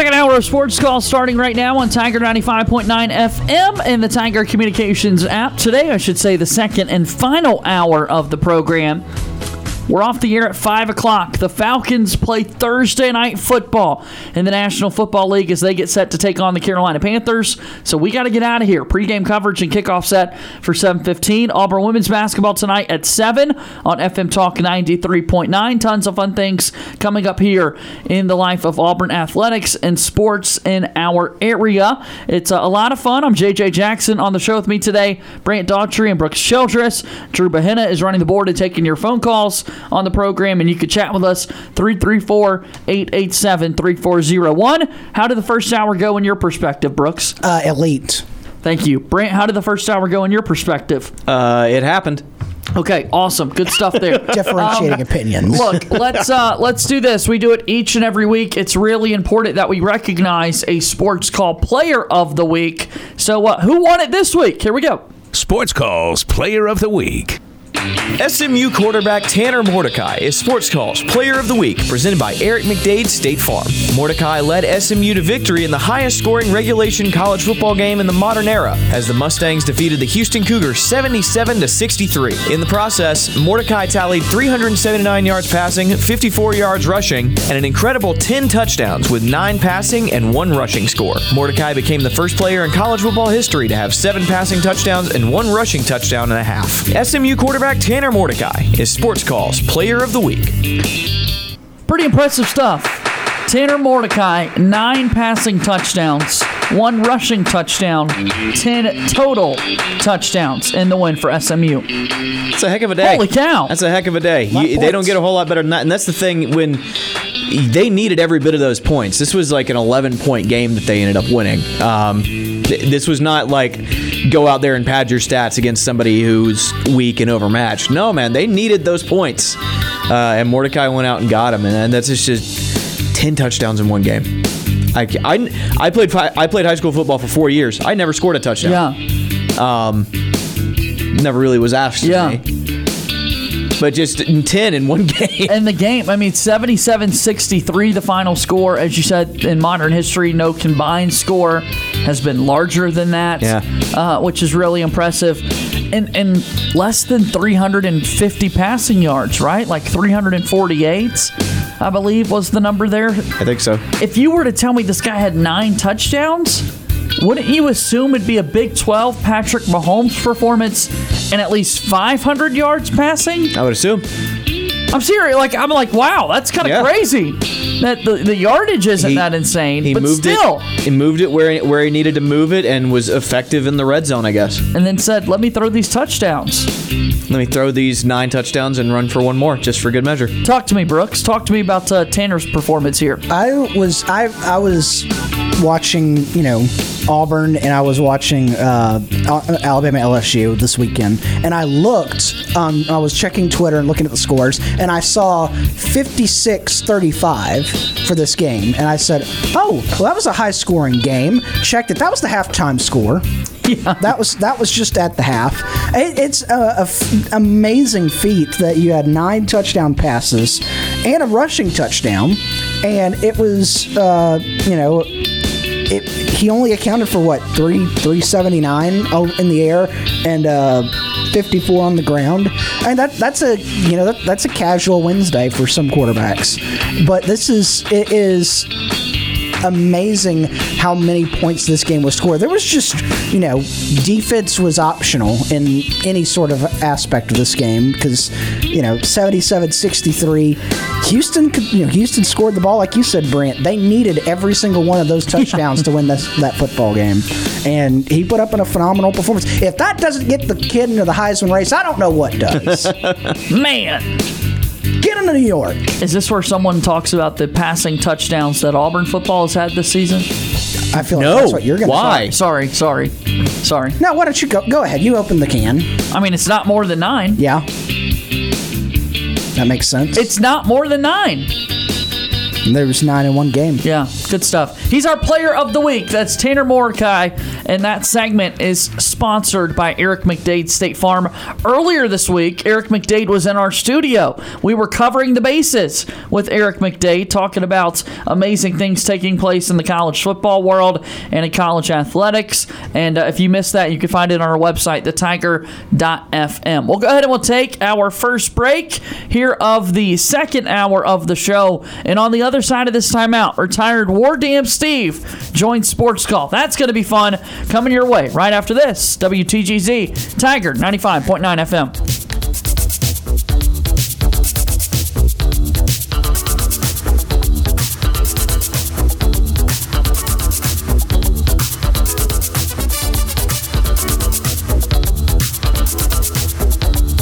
Second hour of Sports Call starting right now on Tiger 95.9 FM and the Tiger Communications app. Today, I should say, the second and final hour of the program. We're off the air at 5 o'clock. The Falcons play Thursday night football in the National Football League as they get set to take on the Carolina Panthers. So we got to get out of here. Pre-game coverage and kickoff set for 7.15. Auburn women's basketball tonight at 7 on FM Talk 93.9. Tons of fun things coming up here in the life of Auburn athletics and sports in our area. It's a lot of fun. I'm JJ Jackson on the show with me today. Brant Daughtry and Brooks Childress. Drew Bahena is running the board and taking your phone calls on the program, and you can chat with us 334 887 3401. How did the first hour go in your perspective, Brooks? Uh, elite. Thank you. Brant, how did the first hour go in your perspective? Uh, it happened. Okay, awesome. Good stuff there. Differentiating opinions. Look, let's uh, let's do this. We do it each and every week. It's really important that we recognize a sports call player of the week. So, uh, who won it this week? Here we go. Sports Calls Player of the Week. SMU quarterback Tanner Mordecai is Sports Calls Player of the Week, presented by Eric McDade State Farm. Mordecai led SMU to victory in the highest scoring regulation college football game in the modern era as the Mustangs defeated the Houston Cougars 77 to 63. In the process, Mordecai tallied 379 yards passing, 54 yards rushing, and an incredible 10 touchdowns with 9 passing and 1 rushing score. Mordecai became the first player in college football history to have 7 passing touchdowns and 1 rushing touchdown and a half. SMU quarterback Tanner Mordecai is Sports Calls Player of the Week. Pretty impressive stuff. Tanner Mordecai, nine passing touchdowns, one rushing touchdown, 10 total touchdowns in the win for SMU. It's a heck of a day. Holy cow. That's a heck of a day. You, they don't get a whole lot better than that. And that's the thing when they needed every bit of those points. This was like an 11 point game that they ended up winning. Um, th- this was not like go out there and pad your stats against somebody who's weak and overmatched. No, man, they needed those points. Uh, and Mordecai went out and got them. And, and that's just, just 10 touchdowns in one game. I, I, I played I played high school football for four years. I never scored a touchdown. Yeah. Um, never really was asked. Yeah. me. But just in 10 in one game. And the game, I mean, 77 63, the final score. As you said, in modern history, no combined score has been larger than that, Yeah. uh, which is really impressive. And, and less than 350 passing yards, right? Like 348, I believe, was the number there. I think so. If you were to tell me this guy had nine touchdowns, wouldn't you assume it'd be a Big 12 Patrick Mahomes performance and at least 500 yards passing? I would assume. I'm serious. Like I'm like, wow, that's kind of Yeah. crazy. That the, the yardage isn't He- that insane, He but moved still. it. He moved it where where he needed to move it and was effective in the red zone, I guess. And then said, "Let me throw these touchdowns." Let me throw these nine touchdowns and run for one more, just for good measure. Talk to me, Brooks. Talk to me about uh, Tanner's performance here. I was I I was watching you know Auburn and I was watching uh, Alabama LSU this weekend and I looked um, I was checking Twitter and looking at the scores and I saw 56-35 for this game and I said oh well that was a high scoring game checked it that was the halftime score Yeah. that was that was just at the half. It, it's a, a f- amazing feat that you had nine touchdown passes and a rushing touchdown, and it was uh, you know. It, he only accounted for what three three seventy nine in the air and uh, fifty four on the ground, and that that's a you know that, that's a casual Wednesday for some quarterbacks, but this is it is amazing how many points this game was scored. There was just, you know, defense was optional in any sort of aspect of this game because, you know, 77-63. Houston, could, you know, Houston scored the ball like you said, Brent. They needed every single one of those touchdowns to win this, that football game, and he put up in a phenomenal performance. If that doesn't get the kid into the Heisman race, I don't know what does. Man. Get into New York. Is this where someone talks about the passing touchdowns that Auburn football has had this season? I feel like that's what you're going to Why? Sorry, sorry, sorry. No, why don't you go? Go ahead. You open the can. I mean, it's not more than nine. Yeah. That makes sense. It's not more than nine. there was nine in one game. Yeah, good stuff. He's our player of the week. That's Tanner Mordecai. And that segment is sponsored by Eric McDade State Farm. Earlier this week, Eric McDade was in our studio. We were covering the bases with Eric McDade, talking about amazing things taking place in the college football world and in college athletics. And uh, if you missed that, you can find it on our website, thetiger.fm. We'll go ahead and we'll take our first break here of the second hour of the show. And on the other side of this timeout, retired War Dam Steve joins Sports Call. That's going to be fun coming your way right after WTGZ Tiger 95.9 FM.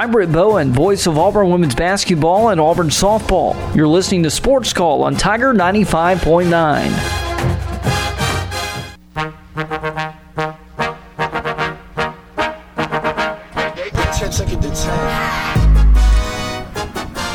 I'm Britt Bowen, voice of Auburn women's basketball and Auburn softball. You're listening to Sports Call on Tiger 95.9.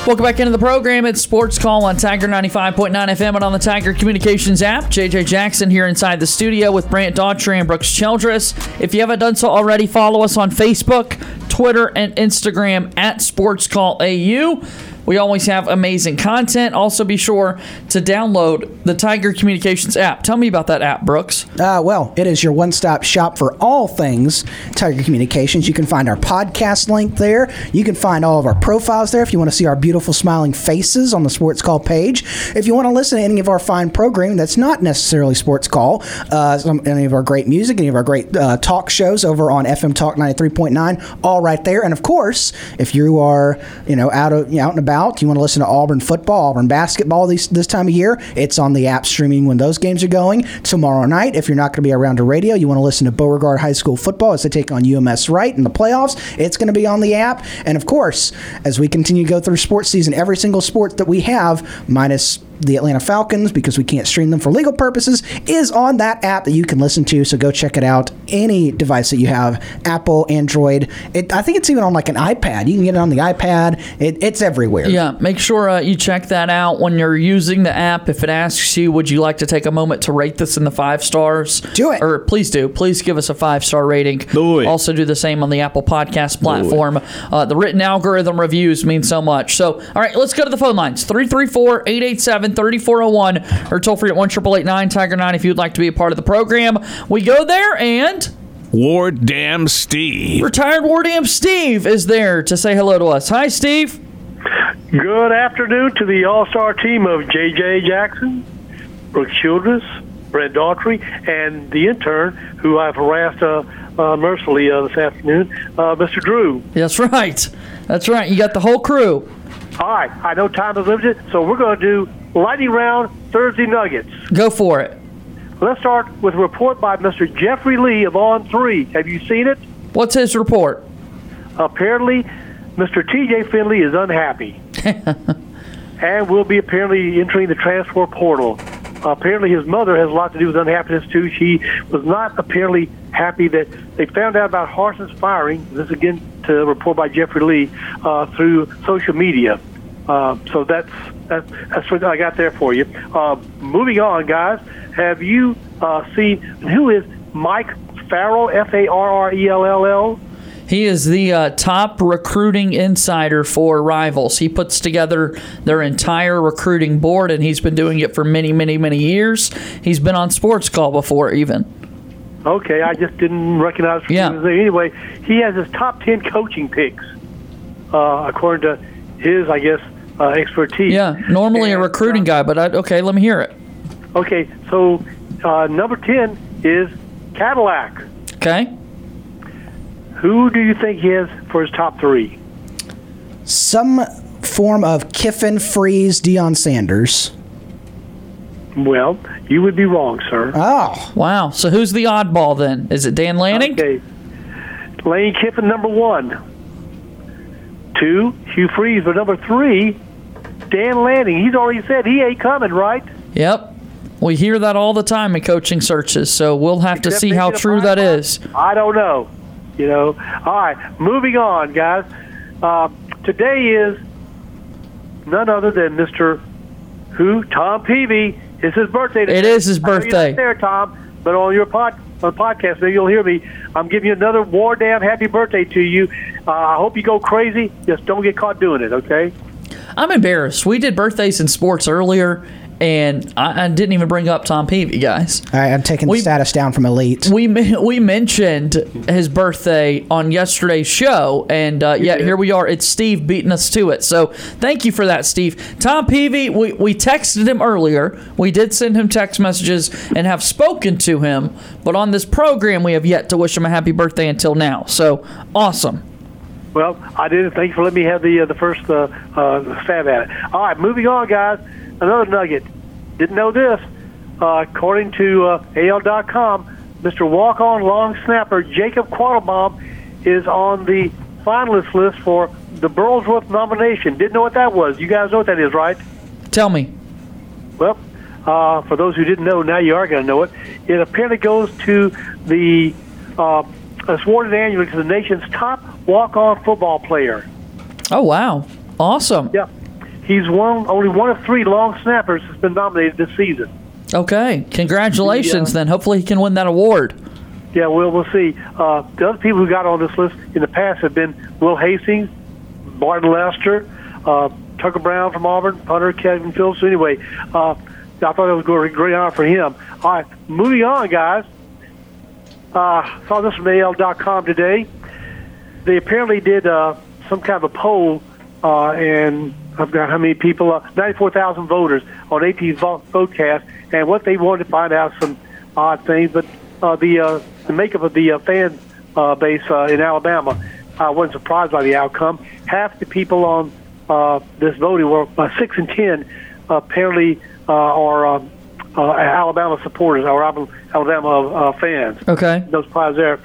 Welcome back into the program. It's Sports Call on Tiger 95.9 FM and on the Tiger Communications app. JJ Jackson here inside the studio with Brant Daughtry and Brooks Childress. If you haven't done so already, follow us on Facebook, Twitter, and Instagram at Sports Call AU. We always have amazing content. Also, be sure to download the Tiger Communications app. Tell me about that app, Brooks. Uh, well, it is your one stop shop for all things Tiger Communications. You can find our podcast link there. You can find all of our profiles there if you want to see our beautiful smiling faces on the Sports Call page. If you want to listen to any of our fine programming that's not necessarily Sports Call, uh, some, any of our great music, any of our great uh, talk shows over on FM Talk 93.9, all right there. And of course, if you are you know out, of, you know, out and about, you want to listen to Auburn football, Auburn basketball this, this time of year, it's on the app streaming when those games are going. Tomorrow night, if you're not going to be around the radio, you want to listen to Beauregard High School football as they take on UMS Wright in the playoffs. It's going to be on the app. And of course, as we continue to go through sports season, every single sport that we have, minus the Atlanta Falcons, because we can't stream them for legal purposes, is on that app that you can listen to. So go check it out. Any device that you have, Apple, Android. It, I think it's even on like an iPad. You can get it on the iPad. It, it's everywhere. Yeah, make sure uh, you check that out when you're using the app. If it asks you, would you like to take a moment to rate this in the five stars? Do it. Or please do. Please give us a five star rating. Do it. Also, do the same on the Apple Podcast platform. Uh, the written algorithm reviews mean so much. So, all right, let's go to the phone lines 334 887 3401 or toll free at 1 Tiger 9 if you'd like to be a part of the program. We go there and. War Dam Steve. Retired War Dam Steve is there to say hello to us. Hi, Steve. Good afternoon to the All Star team of J.J. Jackson, Brooke Childress, Brett Daughtry, and the intern who I've harassed uh, uh, mercifully uh, this afternoon, uh, Mr. Drew. That's right. That's right. You got the whole crew. All right, I know time is limited, so we're going to do lightning round Thursday Nuggets. Go for it. Let's start with a report by Mr. Jeffrey Lee of On3. Have you seen it? What's his report? Apparently, Mr. T.J. Finley is unhappy, and will be apparently entering the transfer portal. apparently, his mother has a lot to do with unhappiness too. She was not apparently happy that they found out about Harsin's firing. This again to report by Jeffrey Lee uh, through social media. Uh, so that's That's, that's what I got there for you. Uh, moving on, guys. Have you uh, seen who is Mike Farrell? F A R R E L L L. He is the uh, top recruiting insider for Rivals. He puts together their entire recruiting board, and he's been doing it for many, many, many years. He's been on Sports Call before, even. Okay, I just didn't recognize. From Yeah. Anyway, he has his top ten coaching picks, uh, according to his, I guess, uh, expertise. Yeah, normally a recruiting guy, but I, okay, let me hear it. Okay, so uh, number ten is Cadillac. Okay. Who do you think he is for his top three? Some form of Kiffin, Freeze, Deion Sanders. Well, you would be wrong, sir. Oh. Wow. So who's the oddball then? Is it Dan Lanning? Okay. Lane Kiffin, number one. Two, Hugh Freeze. But number three, Dan Lanning. He's already said he ain't coming, right? Yep. We hear that all the time in coaching searches, so we'll have to see how maybe the true that is. I don't know. You know. All right, moving on, guys. Uh, today is none other than Mr. Who? Tom Peavy. It's his birthday. Today. It is his I know you're not birthday. there, Tom. But on your pod, on the podcast, maybe you'll hear me. I'm giving you another war damn happy birthday to you. Uh, I hope you go crazy. Just don't get caught doing it, okay? I'm embarrassed. We did birthdays in sports earlier, and I, I didn't even bring up Tom Peavy, guys. All right, I'm taking we, the status down from elite. We we mentioned his birthday on yesterday's show, and uh, yeah, here we are. It's Steve beating us to it. So thank you for that, Steve. Tom Peavy, we, we texted him earlier. We did send him text messages and have spoken to him, but on this program, we have yet to wish him a happy birthday until now. So awesome. Well, I didn't. Thank you for letting me have the uh, the first uh, uh, stab at it. All right, moving on, guys. Another nugget. Didn't know this. Uh, according to uh, AL.com, Mr. Walk-on long snapper Jacob Quattlebaum is on the finalist list for the Burlsworth nomination. Didn't know what that was. You guys know what that is, right? Tell me. Well, uh, for those who didn't know, now you are going to know it. It apparently goes to the uh, awarded annually to the nation's top walk-on football player. Oh wow, awesome. Yeah, he's one only one of three long snappers that's been nominated this season. Okay, congratulations. Yeah. Then hopefully he can win that award. Yeah, well, we'll see. Uh, the other people who got on this list in the past have been Will Hastings, Barton Lester, uh, Tucker Brown from Auburn, punter Kevin Phillips. So anyway, uh, I thought it was a great honor for him. All right, moving on, guys. Uh, saw this from AL.com today. They apparently did uh, some kind of a poll, uh, and I've got how many people? Uh, 94,000 voters on AP Vo- Votecast, and what they wanted to find out some odd things, but uh, the uh, the makeup of the uh, fan uh, base uh, in Alabama, I wasn't surprised by the outcome. Half the people on uh, this voting were uh, six and ten apparently uh, are um, uh, Alabama supporters or Alabama Alabama uh, fans. Okay. No surprise there.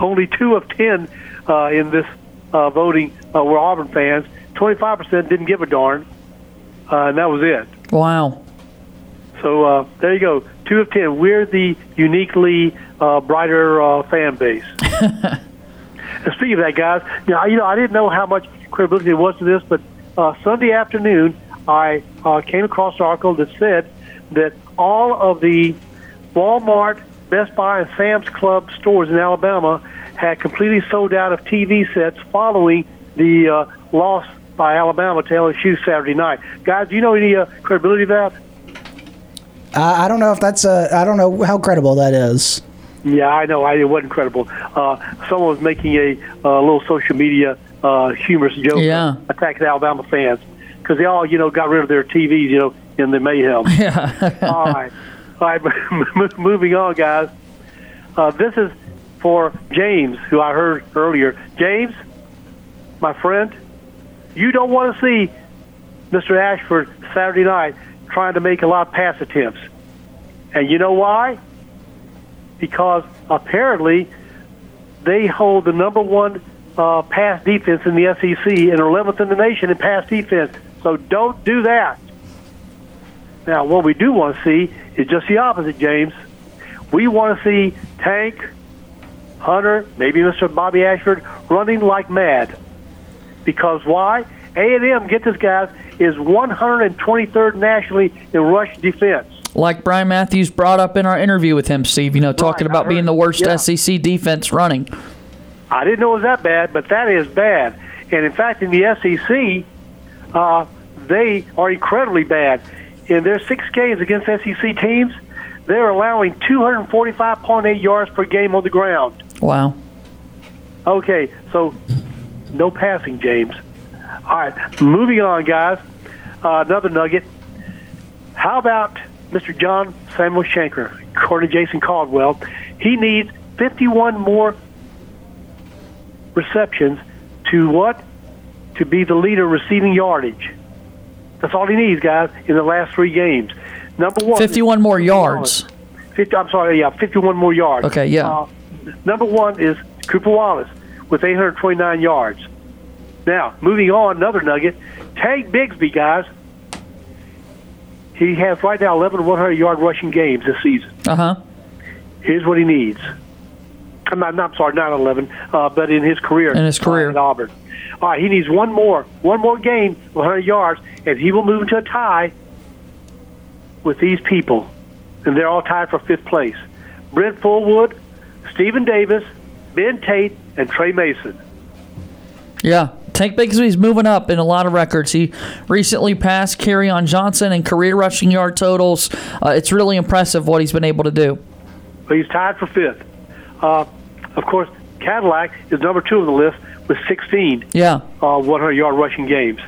Only two of ten uh, in this uh, voting uh, were Auburn fans. Twenty-five percent didn't give a darn, uh, and that was it. Wow. So uh, there you go. Two of ten. We're the uniquely uh, brighter uh, fan base. and speaking of that, guys, know, you know, I didn't know how much credibility there was to this, but uh, Sunday afternoon, I uh, came across an article that said that all of the Walmart, Best Buy, and Sam's Club stores in Alabama had completely sold out of TV sets following the uh, loss by Alabama to LSU Saturday night. Guys, do you know any uh, credibility of that? I I don't know if that's a. I don't know how credible that is. Yeah, I know. I, it wasn't credible. Uh, someone was making a uh, little social media uh, humorous joke Yeah. attacking Alabama fans because they all, you know, got rid of their TVs, you know, in the mayhem. Yeah. all right. All right, moving on, guys. Uh, this is for James, who I heard earlier. James, my friend, you don't want to see Mr. Ashford Saturday night trying to make a lot of pass attempts. And you know why? Because apparently they hold the number one uh, pass defense in the SEC and are 11th in the nation in pass defense. So don't do that. Now, what we do want to see is just the opposite, James. We want to see Tank, Hunter, maybe Mr. Robby Ashford running like mad. Because why? A&M, get this, guys, is 123rd nationally in rush defense. Like Brian Matthews brought up in our interview with him, Steve, you know, talking I about being the worst yeah. SEC defense running. I didn't know it was that bad, but that is bad. And in fact, in the SEC, uh, they are incredibly bad. In their six games against SEC teams, they're allowing 245.8 yards per game on the ground. Wow. Okay, so no passing, James. All right, moving on, guys. Uh, another nugget. How about Mr. John Samuel Shenker, according to Jason Caldwell? He needs 51 more receptions to what? To be the leader receiving yardage. That's all he needs, guys, in the last three games. Number one. 51 more yards. 50, I'm sorry, yeah, 51 more yards. Okay, yeah. Uh, number one is Cooper Wallace with 829 yards. Now, moving on, another nugget. Tank Bigsby, guys. He has right now 11 100 yard rushing games this season. Uh huh. Here's what he needs. I'm not, not sorry, not 11, uh, but in his career. In his career. at Auburn. All right, he needs one more, one more game, 100 yards, and he will move into a tie with these people, and they're all tied for fifth place. Brent Fullwood, Stephen Davis, Ben Tate, and Trey Mason. Yeah. Tank Bigsby's moving up in a lot of records. He recently passed Kerryon Johnson in career rushing yard totals. Uh, it's really impressive what he's been able to do. He's tied for fifth. Uh, of course, Cadillac is number two on the list with 16 Yeah. uh, 100 yard rushing games.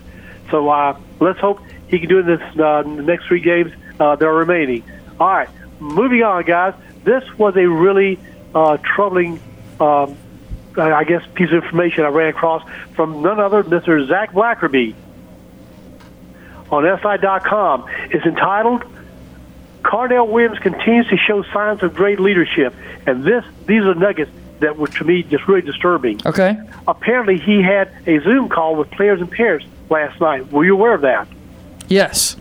So uh, let's hope he can do it in this uh, the next three games uh, that are remaining. All right, moving on, guys. This was a really uh, troubling, um, I I guess, piece of information I ran across from none other than Mr. Zach Blackerby on SI.com. It's entitled Carnell Williams continues to show signs of great leadership, and this these are nuggets that were to me just really disturbing. Okay. Apparently, he had a Zoom call with players and parents last night. Were you aware of that? Yes.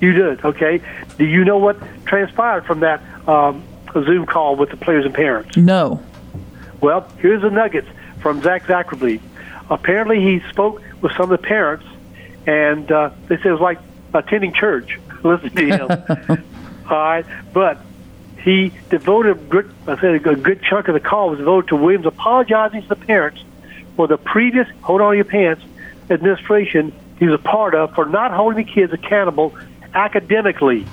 You did. Okay. Do you know what transpired from that um, Zoom call with the players and parents? No. Well, here's the nuggets from Zach Zackerby. Apparently, he spoke with some of the parents, and uh, they said it was like attending church. Listen to him. All right, but he devoted a good, I said a good chunk of the call was devoted to Williams apologizing to the parents for the previous hold on your pants administration he was a part of for not holding the kids accountable academically.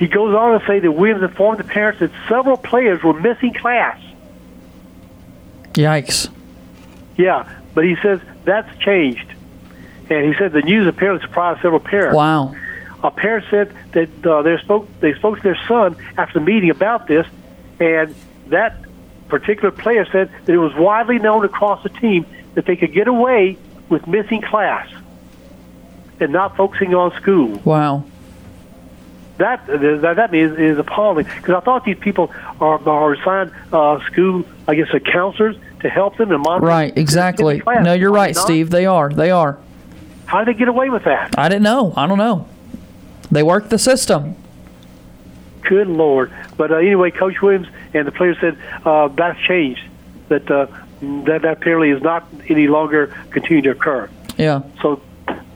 He goes on to say that Williams informed the parents that several players were missing class. Yikes. Yeah, but he says that's changed. And he said the news apparently surprised several parents. Wow. A parent said that uh, they spoke they spoke to their son after the meeting about this, and that particular player said that it was widely known across the team that they could get away with missing class and not focusing on school. Wow. That that, that is, is appalling because I thought these people are are assigned uh, school, I guess, uh, counselors to help them and monitor. Right, exactly. No, you're right. Steve. They are. They are. How did they get away with that? I didn't know. I don't know. They work the system. Good Lord! But uh, anyway, Coach Williams and the players said uh, that's changed. That uh, that that apparently is not any longer continuing to occur. Yeah. So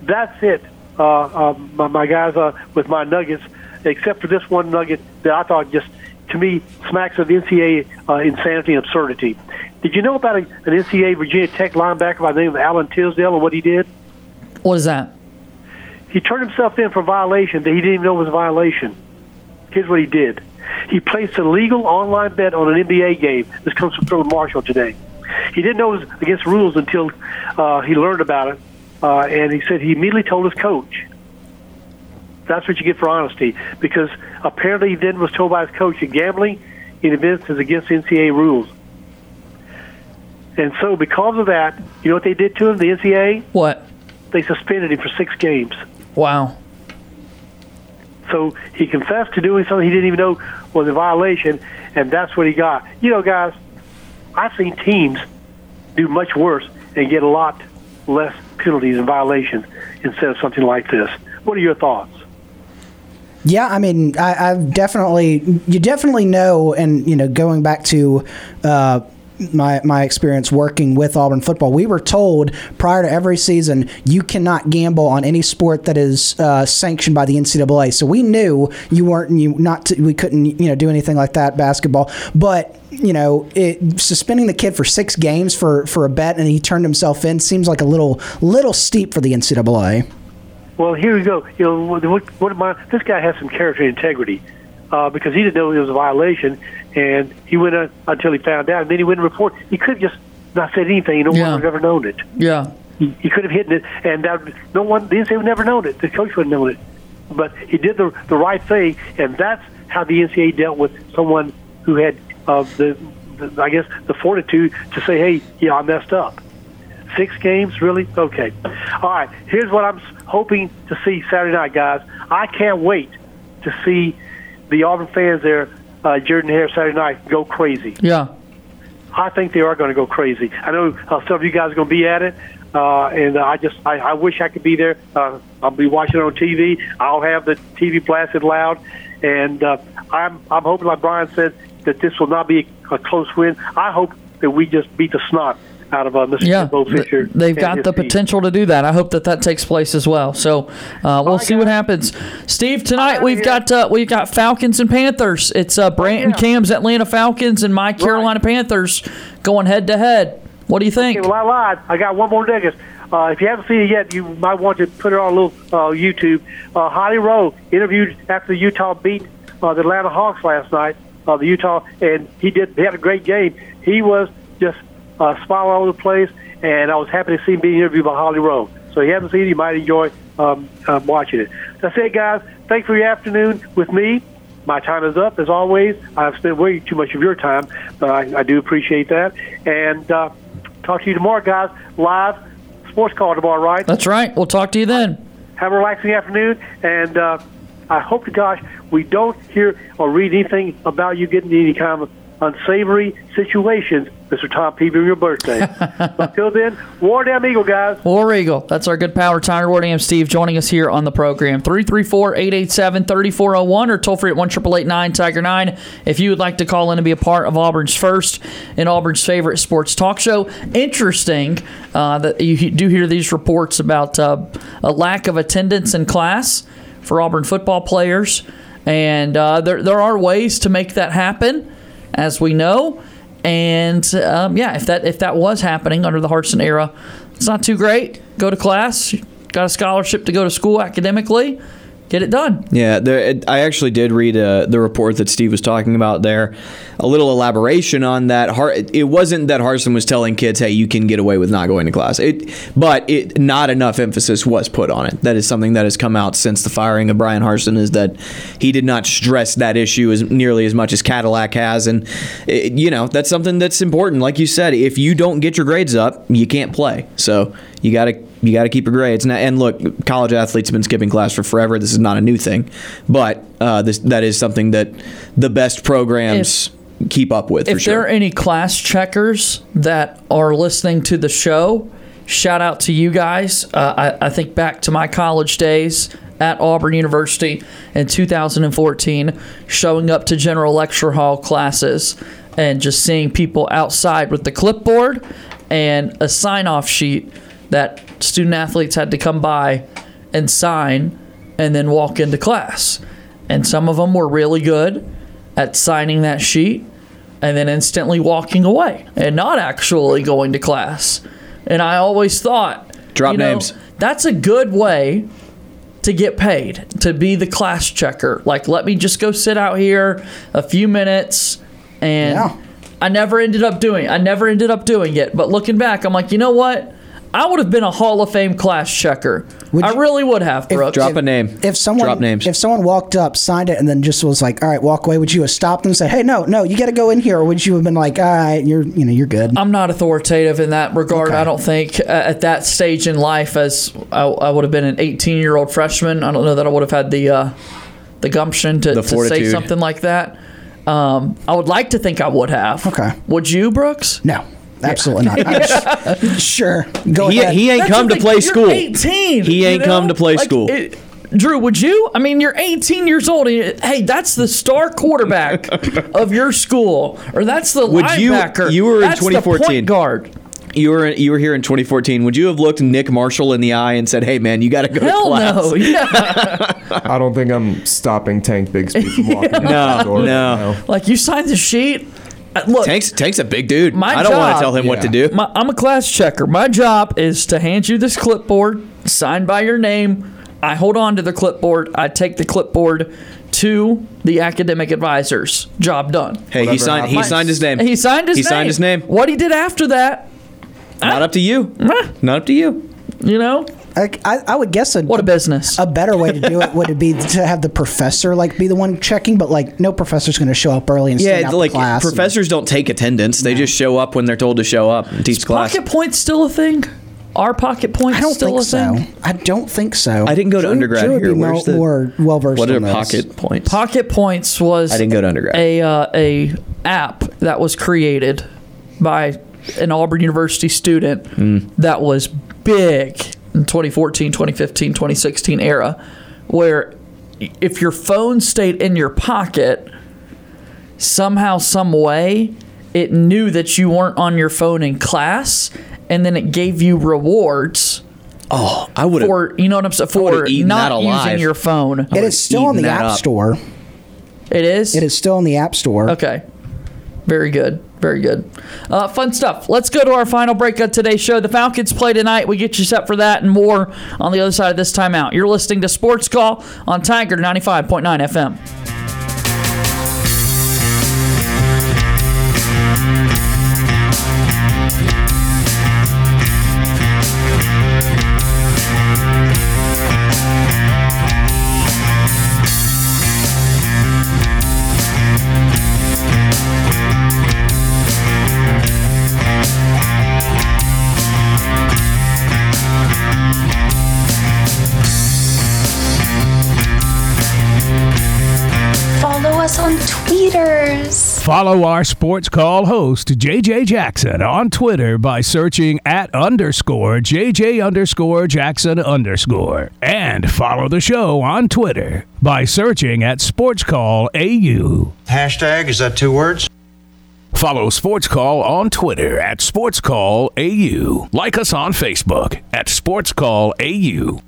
that's it, uh, uh, my, my guys, uh, with my nuggets. Except for this one nugget that I thought just to me smacks of NCAA uh, insanity and absurdity. Did you know about a, an NCAA Virginia Tech linebacker by the name of Alan Tisdale and what he did? What is that? He turned himself in for violation that he didn't even know was a violation. Here's what he did. He placed a legal online bet on an NBA game. This comes from Philip Marshall today. He didn't know it was against rules until uh, he learned about it, uh, and he said he immediately told his coach. That's what you get for honesty, because apparently he then was told by his coach that gambling in events is against NCAA rules. And so, because of that, you know what they did to him, the NCAA? What? They suspended him for six games. Wow. So he confessed to doing something he didn't even know was a violation, and that's what he got. You know, guys, I've seen teams do much worse and get a lot less penalties and violations instead of something like this. What are your thoughts? Yeah, I mean, I, I've definitely, you definitely know, and you know, going back to uh, my my experience working with Auburn football, we were told prior to every season you cannot gamble on any sport that is uh, sanctioned by the NCAA. So we knew you weren't you not to, we couldn't you know do anything like that basketball, but you know, it, suspending the kid for six games for, for a bet and he turned himself in seems like a little little steep for the NCAA. Well, here we go. You know, what, what my, this guy has some character and integrity uh, because he didn't know it was a violation, and he went uh, until he found out, and then he went and report. He could have just not said anything. No Yeah. one would have ever known it. Yeah. He, he could have hidden it, and that, no one, the NCAA would never known it. The coach would have known it. But he did the the right thing, and that's how the NCAA dealt with someone who had uh, the, the, I guess, the fortitude to say, "Hey, yeah, I messed up." Six games, really? Okay. All right. Here's what I'm hoping to see Saturday night, guys. I can't wait to see the Auburn fans there, uh, Jordan Hare, Saturday night, go crazy. Yeah. I think they are going to go crazy. I know uh, some of you guys are going to be at it, uh, and I just I, I wish I could be there. Uh, I'll be watching it on TV. I'll have the TV blasted loud, and uh, I'm I'm hoping, like Brian said, that this will not be a close win. I hope that we just beat the snot out of uh, Mr. Yeah, Bo Fisher. they've got the team. potential to do that. I hope that that takes place as well. So uh, we'll see what happens. Steve, tonight we've got uh, we've got Falcons and Panthers. It's uh, Brant and Cam's Atlanta Falcons and my Carolina Panthers going head to head. What do you think? Okay, well, I lied. I got one more nugget. Uh, if you haven't seen it yet, you might want to put it on a little uh, YouTube. Uh, Holly Rowe interviewed after Utah beat uh, the Atlanta Hawks last night. Uh, the Utah, and he did. He had a great game. He was just uh, smiling all over the place, and I was happy to see him being interviewed by Holly Rowe. So if you haven't seen it, you might enjoy um, uh, watching it. That's it, guys. Thanks for your afternoon with me. My time is up, as always. I've spent way too much of your time, but I, I do appreciate that. And uh, talk to you tomorrow, guys. Live sports call tomorrow, right? That's right. We'll talk to you then. Have a relaxing afternoon, and uh, I hope to gosh we don't hear or read anything about you getting any kind of unsavory situations, Mr. Tom Peavy, on your birthday. Until then, War Damn Eagle, guys. War Eagle. That's our good power Tiger Ward AM Steve joining us here on the program. 334-887-3401 or toll free at 1 Tiger 9 if you would like to call in and be a part of Auburn's first and Auburn's favorite sports talk show. Interesting uh, that you do hear these reports about uh, a lack of attendance in class for Auburn football players. And uh, there, there are ways to make that happen, as we know. And um, yeah, if that if that was happening under the Harsin era, it's not too great. Go to class, got a scholarship to go to school academically, get it done. Yeah, there, it, I actually did read uh, the report that Steve was talking about there. A little elaboration on that. Har- it wasn't that Harsin was telling kids, "Hey, you can get away with not going to class." It, but it, not enough emphasis was put on it. That is something that has come out since the firing of Bryan Harsin. Is that he did not stress that issue as nearly as much as Cadillac has, and it, you know that's something that's important. Like you said, if you don't get your grades up, you can't play. So you got to you got to keep your grades. And, and look, college athletes have been skipping class for forever. This is not a new thing, but uh, this that is something that the best programs keep up with for if there are any class checkers that are listening to the show, shout out to you guys. Uh, I, I think back to my college days at Auburn University in 2014, showing up to general lecture hall classes and just seeing people outside with the clipboard and a sign off sheet that student athletes had to come by and sign and then walk into class. And some of them were really good at signing that sheet and then instantly walking away and not actually going to class. And I always thought, Drop you know, names. That's a good way to get paid to be the class checker. Like, let me just go sit out here a few minutes, and I never ended up doing. I never ended up doing it. But looking back, I'm like, you know what? I would have been a Hall of Fame class checker. I really would have, Brooks. Drop a name. If someone Drop names. if someone walked up, signed it, and then just was like, "All right, walk away," would you have stopped them and said, "Hey, no, no, you got to go in here," or would you have been like, "All right, you're you know you're good"? I'm not authoritative in that regard. I don't think uh, at that stage in life, as I, I would have been an 18 year old freshman, I don't know that I would have had the uh, the gumption to, The to say fortitude. something like that. Um, I would like to think I would have. Okay. Would you, Brooks? No. Absolutely not. Sure. Go he, ahead. he ain't That's come to thing, play you're school. 18. He you ain't know? come to play Like, school. it- Drew, would you? I mean, you're 18 years old. And you- hey, that's the star quarterback of your school, or that's the Would you? linebacker. You were in that's 2014. point guard. You were you were here in 2014. Would you have looked Nick Marshall in the eye and said, "Hey, man, you got to go Hell to class"? no. Yeah. I don't think I'm stopping Tank Bigsby from walking No, out the door. no. like you signed the sheet. Uh, Look, Tank's Tank's a big dude. My I don't want to tell him what to do. My, I'm a class checker. My job is to hand you this clipboard, signed by your name. I hold on to the clipboard. I take the clipboard to the academic advisors. Job done. Hey, he Whatever signed. He signed his name. He signed his He name. signed his name. What he did after that, Not up to you. Not up to you. you know, I, I, I would guess a, what a business. a better way to do it would be to have the professor like be the one checking, but like no professor's going to show up early and Yeah, stand out like class. professors don't take attendance. They just show up when they're told to show up and teach class. pocket points still a thing? Are pocket points I don't still think a so. thing? I don't think so. I didn't go to Drew- undergrad Drew would here. be Where's mo- more well versed. What are on pocket points? Pocket Points was I didn't go to undergrad. a uh, a app that was created by an Auburn University student Hmm. that was big in 2014, 2015, 2016 era where if your phone stayed in your pocket somehow some way it knew that you weren't on your phone in class and then it gave you rewards Oh, I would have. for you know what I'm saying for not using your phone. It is still in the App up. Store. It is. It is still in the App Store. Okay. Very good. Very good. Uh, fun stuff. Let's go to our final break of today's show. The Falcons play tonight. We get you set for that and more on the other side of this timeout. You're listening to Sports Call on Tiger 95.9 FM. Follow our sports call host, JJ Jackson, on Twitter by searching at underscore JJ underscore Jackson underscore. And follow the show on Twitter by searching at Sports Call AU. Hashtag, is that two words? Follow Sports Call on Twitter at Sports Call AU. Like us on Facebook at Sports Call AU.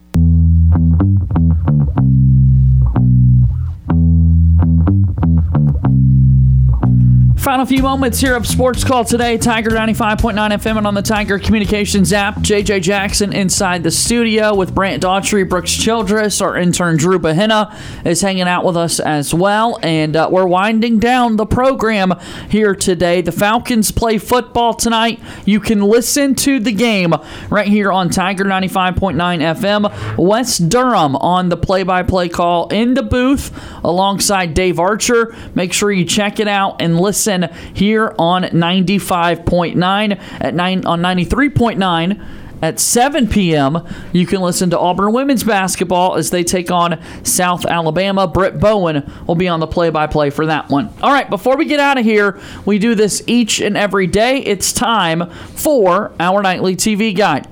Final few moments here of Sports Call today. Tiger 95.9 FM and on the Tiger Communications app. JJ Jackson inside the studio with Brant Daughtry, Brooks Childress. Our intern Drew Bahena is hanging out with us as well. And uh, we're winding down the program here today. The Falcons play football tonight. You can listen to the game right here on Tiger 95.9 FM. Wes Durham on the play by play call in the booth alongside Dave Archer. Make sure you check it out and listen here on 95.9 at 9 on 93.9 at 7 p.m. You can listen to Auburn women's basketball as they take on South Alabama. Britt Bowen will be on the play-by-play for that one. All right, before we get out of here, we do this each and every day. It's time for our nightly TV guide.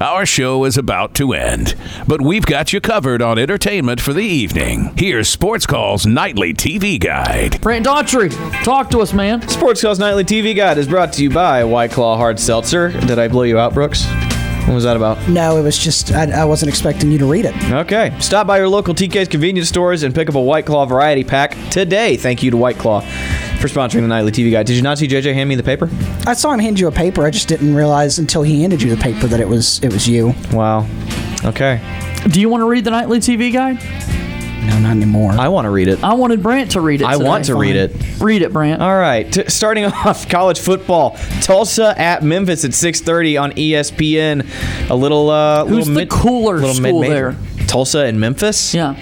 Our show is about to end, but we've got you covered on entertainment for the evening. Here's Sports Call's nightly TV guide. Brant Daughtry, talk to us, man. Sports Call's Nightly TV Guide is brought to you by White Claw Hard Seltzer. Did I blow you out, Brooks? What was that about? No, it was just I, I wasn't expecting you to read it. Okay. Stop by your local TK's convenience stores and pick up a White Claw variety pack today. Thank you to White Claw for sponsoring the Nightly TV Guide. Did you not see JJ hand me the paper? I saw him hand you a paper. I just didn't realize until he handed you the paper that it was it was you. Wow. Okay. Do you want to read the nightly TV guide? No, not anymore. I want to read it. I wanted Brant to read it. I today. want to read it. Read it, Brant. All right. T- starting off college football, Tulsa at Memphis at 6:30 on ESPN. A little. Uh, Who's little the mid- cooler little school mid-major. there? Tulsa and Memphis. Yeah.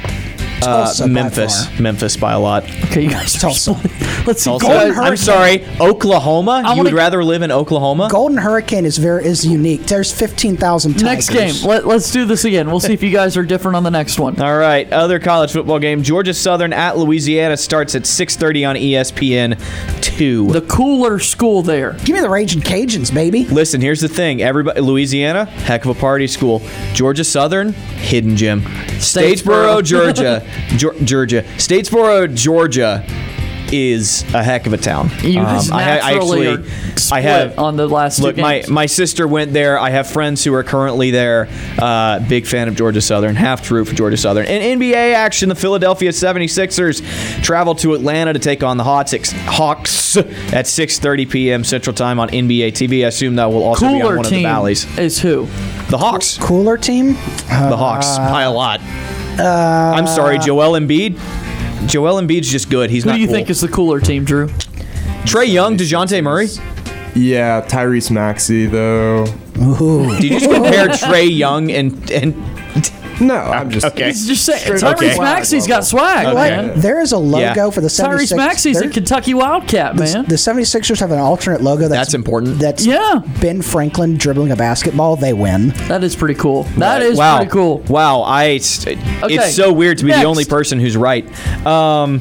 Uh, Tulsa by Memphis. far. Memphis by a lot. Okay, you guys. Tulsa. Let's see. Tulsa. Golden I'm sorry, Oklahoma. I you would wanna- rather live in Oklahoma? Golden Hurricane is very is unique. There's fifteen thousand. Next game. Let, let's do this again. We'll see if you guys are different on the next one. All right, other college football game. Georgia Southern at Louisiana starts at 6:30 on ESPN two. The cooler school there. Give me the Raging Cajuns, baby. Listen, here's the thing. Everybody, Louisiana, heck of a party school. Georgia Southern, hidden gem. Statesboro, Statesboro. Georgia, Georgia, Statesboro, Georgia is a heck of a town. You Um, just naturally are I have on the last Look, my games. my sister went there. I have friends who are currently there. Uh, big fan of Georgia Southern. Have to root for Georgia Southern. In NBA action, the Philadelphia 76ers travel to Atlanta to take on the Hawks, Hawks at 6:30 p.m. Central Time on NBA TV. I assume that will also be on Cooler one of team the valleys. is who? The Hawks. Cooler team? The Hawks by a lot. Uh, I'm sorry, Joel Embiid. Joel Embiid's just good. He's not. Who not do you cool. think is the cooler team, Drew? Trae Young, Dejounte Murray. Yeah, Tyrese Maxey though. Did you just compare Trae Young and and? No, I'm just okay. He's just saying Tyrese up swag Maxey's got swag, What? man. There is a logo for the 76ers. Tyrese Maxey's a Kentucky Wildcat, man. The 76ers have an alternate logo that's, That's important. That's Yeah. Ben Franklin dribbling a basketball. They win. That is pretty cool. That is wow. pretty cool. Wow, I Okay, it's so weird to be next. the only person who's right. Um,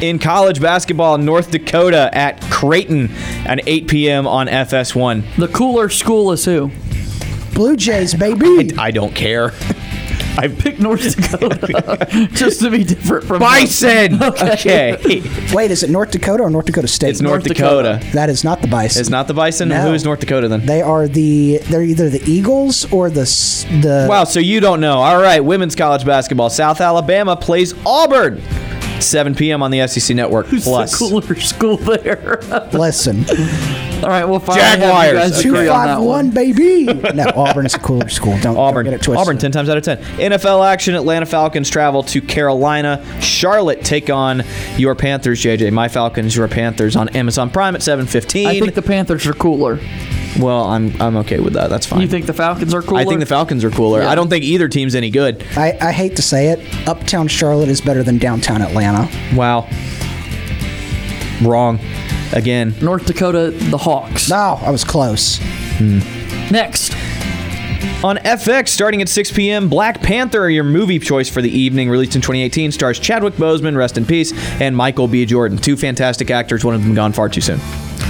in college basketball, North Dakota at Creighton at 8 p.m. on FS1. The cooler school is who? Blue Jays, baby. I don't care. I Pick North Dakota just to be different from Bison. Okay. okay. Wait, is it North Dakota or North Dakota State? It's North, Dakota. That is not the Bison. It's not the Bison. No. Who is North Dakota then? They are the. They're either the Eagles or the the. Wow, so you don't know. All right, women's college basketball. South Alabama plays Auburn. 7 p.m. on the SEC Network Who's Plus. the cooler school there? Listen, All right, we'll finally have you Jaguars. guys two agree on that one. one, baby. no, Auburn is a cooler school. Don't, Auburn. don't get it twisted. Auburn, 10 times out of 10. NFL action Atlanta Falcons travel to Carolina. Charlotte take on your Panthers, JJ. My Falcons, your Panthers on Amazon Prime at 7.15. I think the Panthers are cooler. Well, I'm, I'm okay with that. That's fine. You think the Falcons are cooler? I think the Falcons are cooler. Yeah. I don't think either team's any good. I, I hate to say it, uptown Charlotte is better than downtown Atlanta. Wow. Wrong. Again. North Dakota, the Hawks. No, I was close. Hmm. Next, On FX, starting at 6 p.m., Black Panther, your movie choice for the evening, released in 2018, stars Chadwick Boseman, rest in peace, and Michael B. Jordan. Two fantastic actors, one of them gone far too soon.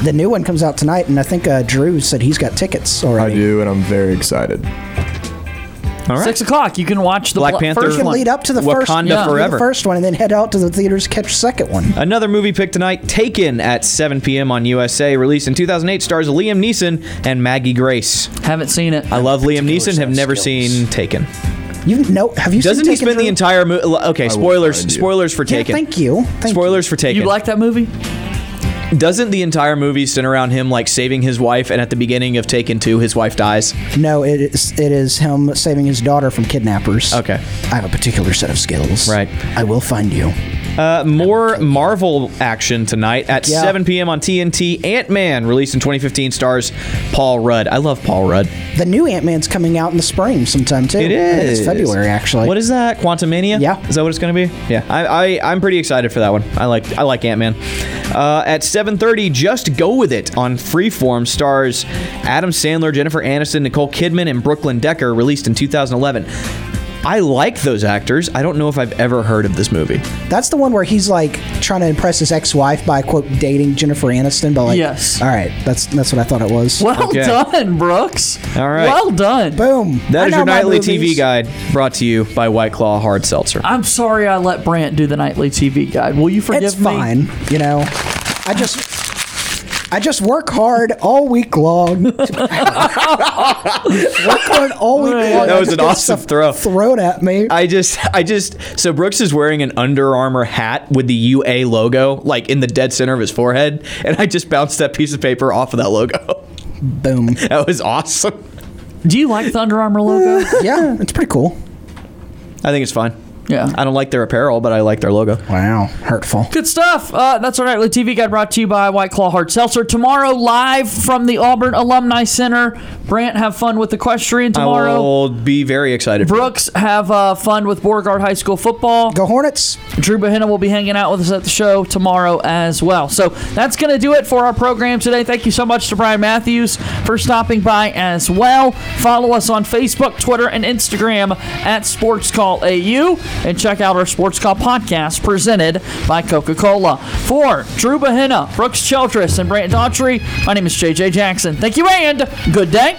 The new one comes out tonight, and I think uh, Drew said he's got tickets already. I do, and I'm very excited. All right. six o'clock. You can watch the Black bla- Panther. first You can one. lead up to the first, Wakanda yeah, Forever. the first one, and then head out to the theaters to catch the second one. Another movie pick tonight, Taken at 7 p.m. on USA, released in 2008, stars Liam Neeson and Maggie Grace. Haven't seen it. I love Liam Neeson, have never skills. seen Taken. You know? Have you seen? Doesn't seen he Taken, spend the entire movie? Okay, spoilers. Spoilers for Yeah, Taken. thank you. Thank spoilers for Taken. You like that movie? Doesn't the entire movie center around him like saving his wife, and at the beginning of Taken 2, his wife dies? No, it is it is him saving his daughter from kidnappers. Okay. I have a particular set of skills. Right. I will find you. Uh, more Marvel action tonight at Yeah. 7 p.m. on TNT. Ant Man, released in 2015, stars Paul Rudd. I love Paul Rudd. The new Ant Man's coming out in the spring sometime too. It is it's February actually. What is that? Quantumania? Yeah. Is that what it's going to be? Yeah. I, I I'm pretty excited for that one. I like I like Ant Man. Uh, at 7:30, just go with it on Freeform stars Adam Sandler, Jennifer Aniston, Nicole Kidman, and Brooklyn Decker. Released in 2011. I like those actors. I don't know if I've ever heard of this movie. That's the one where he's like trying to impress his ex-wife by quote dating Jennifer Aniston. But like, Yes. All right, that's that's what I thought it was. Well Okay. done, Brooks. All right. Well done. Boom. That I is know your my nightly movies. TV guide brought to you by White Claw Hard Seltzer. I'm sorry I let Brant do the nightly TV guide. Will you forgive It's me? fine. You know, I just. I just work hard all week long. work hard all week long. That was an awesome stuff throw. Thrown at me. I just, I just, so Brooks is wearing an Under Armour hat with the UA logo, like in the dead center of his forehead, and I just bounced that piece of paper off of that logo. Boom. That was awesome. Do you like the Under Armour logo? Yeah, it's pretty cool. I think it's fine. Yeah. I don't like their apparel, but I like their logo. Wow, hurtful. Good stuff. Uh, that's our nightly TV guide brought to you by White Claw Hard Seltzer. Tomorrow, live from the Auburn Alumni Center. Brant, have fun with equestrian tomorrow. I tomorrow. will be very excited. for Brooks, have uh, fun with Beauregard High School football. Go Hornets. Drew Bahena will be hanging out with us at the show tomorrow as well. So that's going to do it for our program today. Thank you so much to Brian Matthews for stopping by as well. Follow us on Facebook, Twitter, and Instagram at Sports Call AU. And check out our Sports Call podcast presented by Coca Cola. For Drew Bahena, Brooks Childress, and Brant Daughtry, my name is JJ Jackson. Thank you and good day.